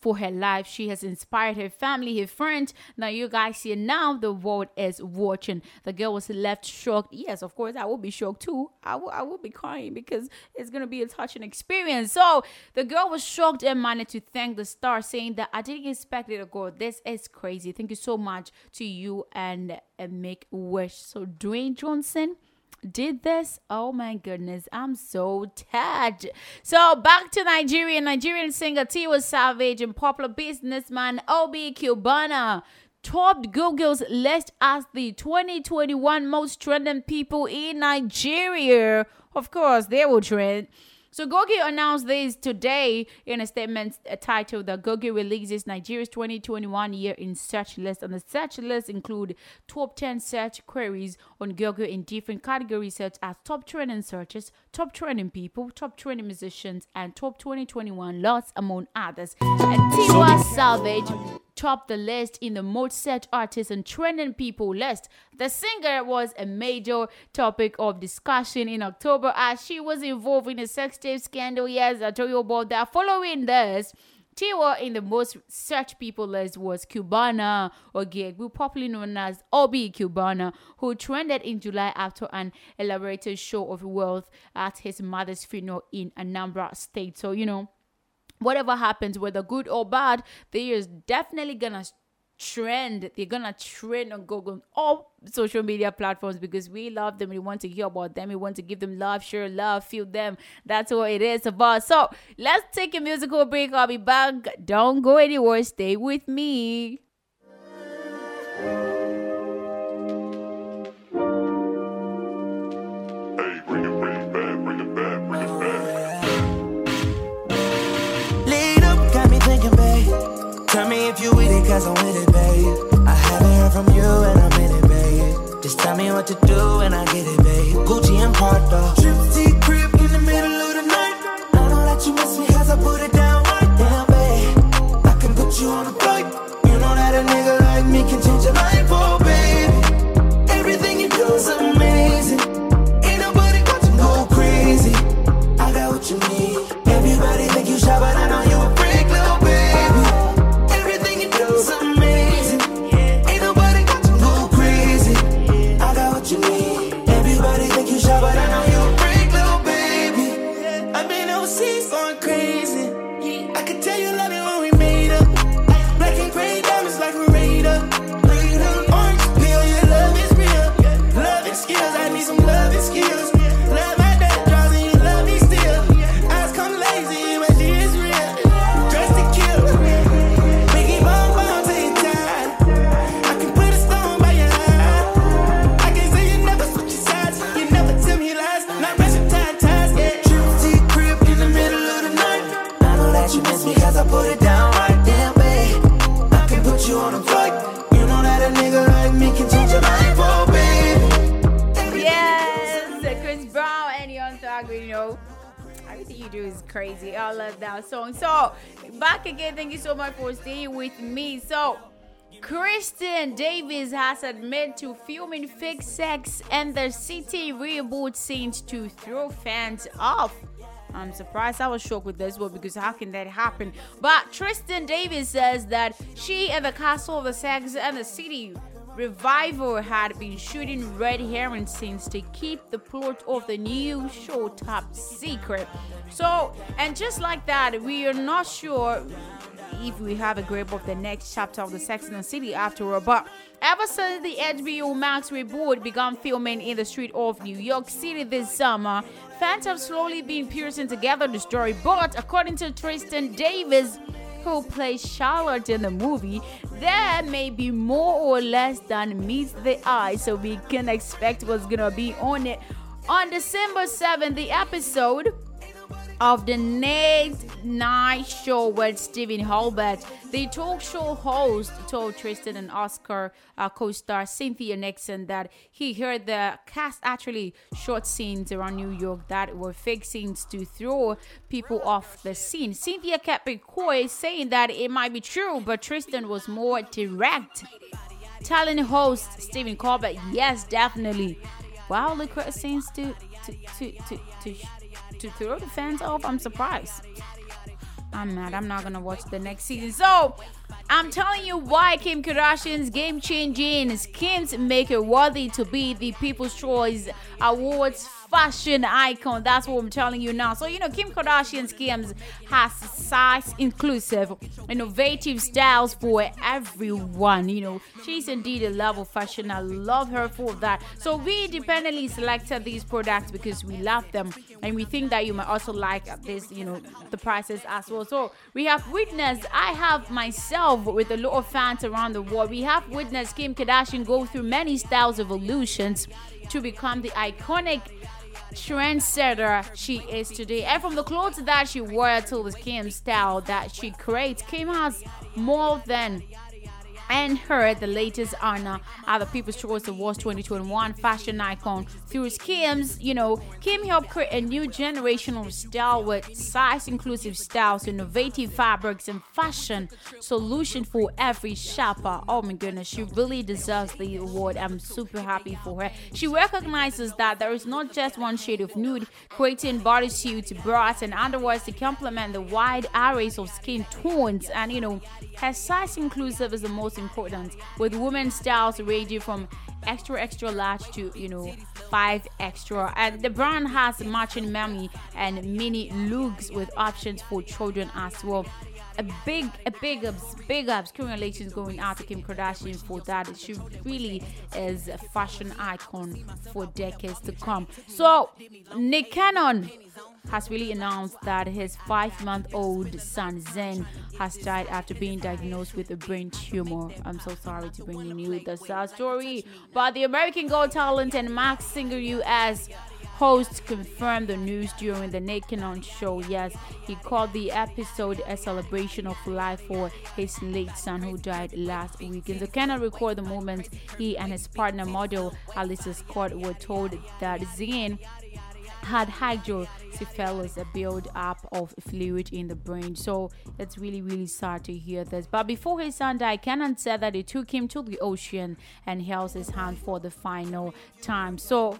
for her life. She has inspired her family, her friends. Now, you guys see now the world is watching. The girl was left shocked. Yes, of course, I will be shocked too. I will, I will be crying because it's going to be a touching experience. So, the girl was shocked and managed to thank the star, saying that I didn't expect it to go. This is crazy. Thank you so much to you and, and Make Wish. So, Dwayne Johnson did this. Oh my goodness i'm so touched so back to nigeria nigerian singer tiwa savage and popular businessman obi cubana topped google's list as the 2021 most trending people in nigeria. Of course they will trend so Google announced this today in a statement titled that Google releases Nigeria's 2021 year in search list. And the search list include top 10 search queries on Google in different categories such as top trending searches, top trending people, top trending musicians, and top 2021 lots among others. And Tiwa Savage topped the list in the most searched artists and trending people list. The singer was a major topic of discussion in October as she was involved in a sex tape scandal. Yes, I told you about that. Following this, Tiwa in the most searched people list was Cubana Ogegbu, popularly known as Obi Cubana, who trended in July after an elaborated show of wealth at his mother's funeral in Anambra State. So, you know, whatever happens, whether good or bad, they is definitely gonna trend. They're gonna trend on Google, all social media platforms because we love them. We want to hear about them. We want to give them love, share love, feel them. That's what it is about. So let's take a musical break. I'll be back. Don't go anywhere. Stay with me. Tell me if you with it, cause I'm with it, babe. I haven't heard from you and I'm in it, babe. Just tell me what to do and I get it, babe. Gucci and Prada. Trip to crib in the middle of the night. I know that you miss me cause I put it down right down, babe. I can put you on a Kristin Davis has admitted to filming fake sex and the city reboot scenes to throw fans off. I'm surprised. I was shocked with this one because how can that happen? But Kristin Davis says that she and the Castle of the Sex and the City Revival had been shooting red herring scenes to keep the plot of the new show top secret. So, and just like that, we are not sure if we have a grip of the next chapter of the Sex and the City after all. But ever since the HBO Max reboot began filming in the street of New York City this summer, fans have slowly been piecing together the story. But according to Kristin Davis, who plays Charlotte in the movie, there may be more or less than meets the eye, so we can expect what's gonna be on it. On December 7th, the episode of the next night show with Stephen Colbert. The talk show host told Kristin and Oscar uh, co-star Cynthia Nixon that he heard the cast actually shot scenes around New York that were fake scenes to throw people off the scene. Cynthia kept it coy, saying that it might be true, but Kristin was more direct, telling host Stephen Colbert, "Yes, definitely." Wow, look at scenes to to to to to, to throw the fans off. I'm surprised. I'm mad. I'm not gonna watch the next season. So I'm telling you why Kim Kardashian's game changing Skims make her worthy to be the People's Choice Awards fashion icon. That's what I'm telling you now. So you know, Kim Kardashian's Skims has size inclusive, innovative styles for everyone. You know, she's indeed a love of fashion. I love her for that. So we independently selected these products because we love them and we think that you might also like this, you know, the prices as well. So we have witnessed, I have myself with a lot of fans around the world, we have witnessed Kim Kardashian go through many styles of evolutions to become the iconic trendsetter she is today. And from the clothes that she wore to the Kim style that she creates, Kim has more than and her the latest honor uh, at the People's Choice Awards 2021 fashion icon through Skims, you know, Kim helped create a new generational style with size inclusive styles, innovative fabrics, and fashion solution for every shopper. Oh my goodness, she really deserves the award. I'm super happy for her. She recognizes that there is not just one shade of nude, creating bodysuits, bras, and underwears to complement the wide arrays of skin tones. And you know, her size inclusive is the most important, with women's styles ranging from extra extra large to you know five extra. And the brand has matching mommy and mini looks with options for children as well. A big a big ups big ups. Congratulations going out to kim kardashian for that. She really is a fashion icon for decades to come. So nick cannon has really announced that his five month old son Zen has died after being diagnosed with a brain tumor. I'm so sorry to bring you the sad story, but the American Got Talent and Masked Singer US host confirmed the news during the Nick Cannon show. Yes, he called the episode a celebration of life for his late son who died last weekend. So cannot record the moment he and his partner model Alyssa Scott were told that Zen had hydrocephalus, a build up of fluid in the brain. So it's really, really sad to hear this. But before his son died, Cannon said that he took him to the ocean and held his hand for the final time. So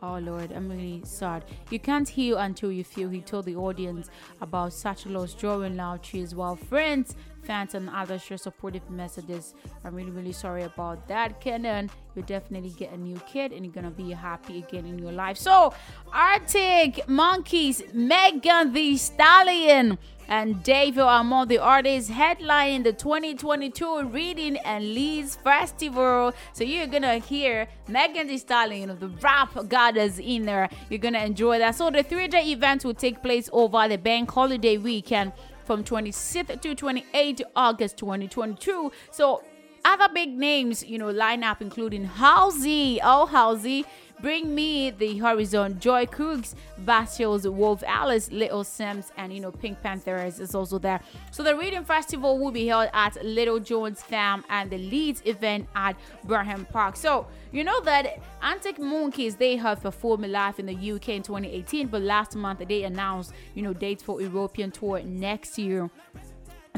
Oh Lord, I'm really sad. You can't heal until you feel. He told the audience about such a loss during loud cheers while friends, fans, and others share supportive messages. I'm really, really sorry about that, Kenan. You definitely get a new kid and you're gonna be happy again in your life. So, Arctic Monkeys, Megan Thee Stallion and David among the artists headlining the 2022 Reading and Leeds Festival. So you're gonna hear Megan Thee Stallion of the rap goddess in there. You're gonna enjoy that. So the three-day event will take place over the bank holiday weekend from 26th to 28th August 2022. So other big names, you know, line up including Halsey, oh Halsey, Bring Me the Horizon, Joy Crookes, Bastille's Wolf Alice, Little Simz, and you know PinkPantheress is also there. So the reading festival will be held at Little Johns Farm and the Leeds event at Bramham Park. So you know that Arctic Monkeys they have performed live in the UK in 2018, but last month they announced you know dates for European tour next year.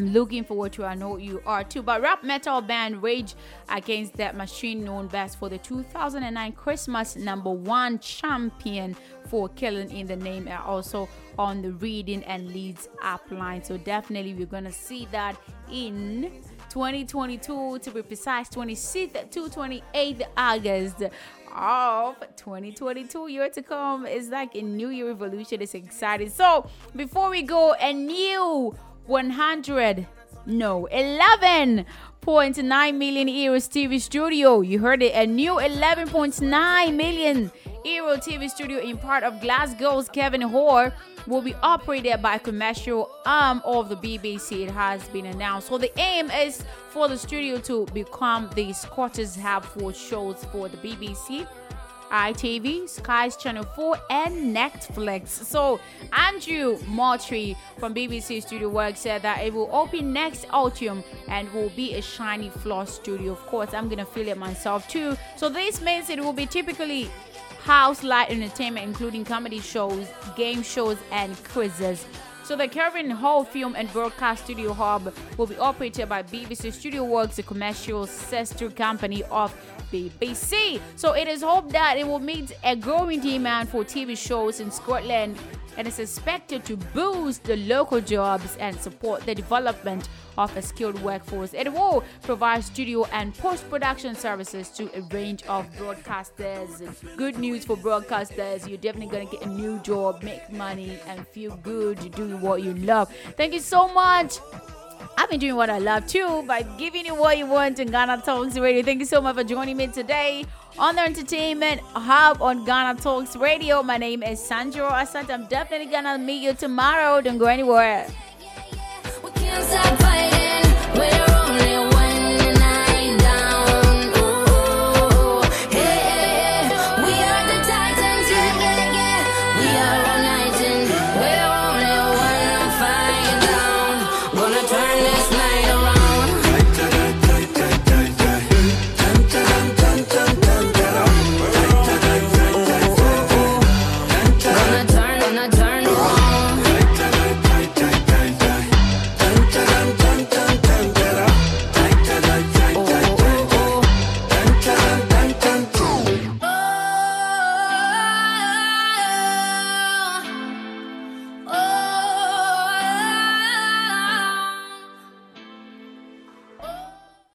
I'm looking forward to. I know you are too. But rap metal band Rage Against That Machine, known best for the 2009 Christmas number one champion for Killing in the Name, are also on the reading and Leeds up line. So definitely we're gonna see that in 2022 to be precise 26th to 28th August of 2022 year to come it's like a new year revolution it's exciting so before we go a new 100 no 11.9 million euros tv studio. You heard it a new 11.9 million euro tv studio in part of glasgow's kelvin hall will be operated by a commercial arm of the bbc it has been announced. So the aim is for the studio to become the scottish hub for shows for the bbc ITV, Sky's Channel 4, and Netflix. So, Andrew Moultrie from BBC Studio Work said that it will open next autumn and will be a shiny floor studio. Of course, I'm gonna feel it myself too. So, this means it will be typically house light entertainment, including comedy shows, game shows, and quizzes. So the Kelvin Hall Film and Broadcast Studio Hub will be operated by BBC Studio Works, a commercial sister company of BBC. So it is hoped that it will meet a growing demand for TV shows in Scotland and is expected to boost the local jobs and support the development of a skilled workforce. It will provide studio and post-production services to a range of broadcasters. Good news for broadcasters, you're definitely gonna get a new job, make money, and feel good doing what you love. Thank you so much. I've been doing what I love too by giving you what you want in Ghana Talks Radio. Thank you so much for joining me today on the Entertainment Hub on Ghana Talks Radio. My name is Sandro Asante. I'm definitely gonna meet you tomorrow. Don't go anywhere. Stop fighting. We're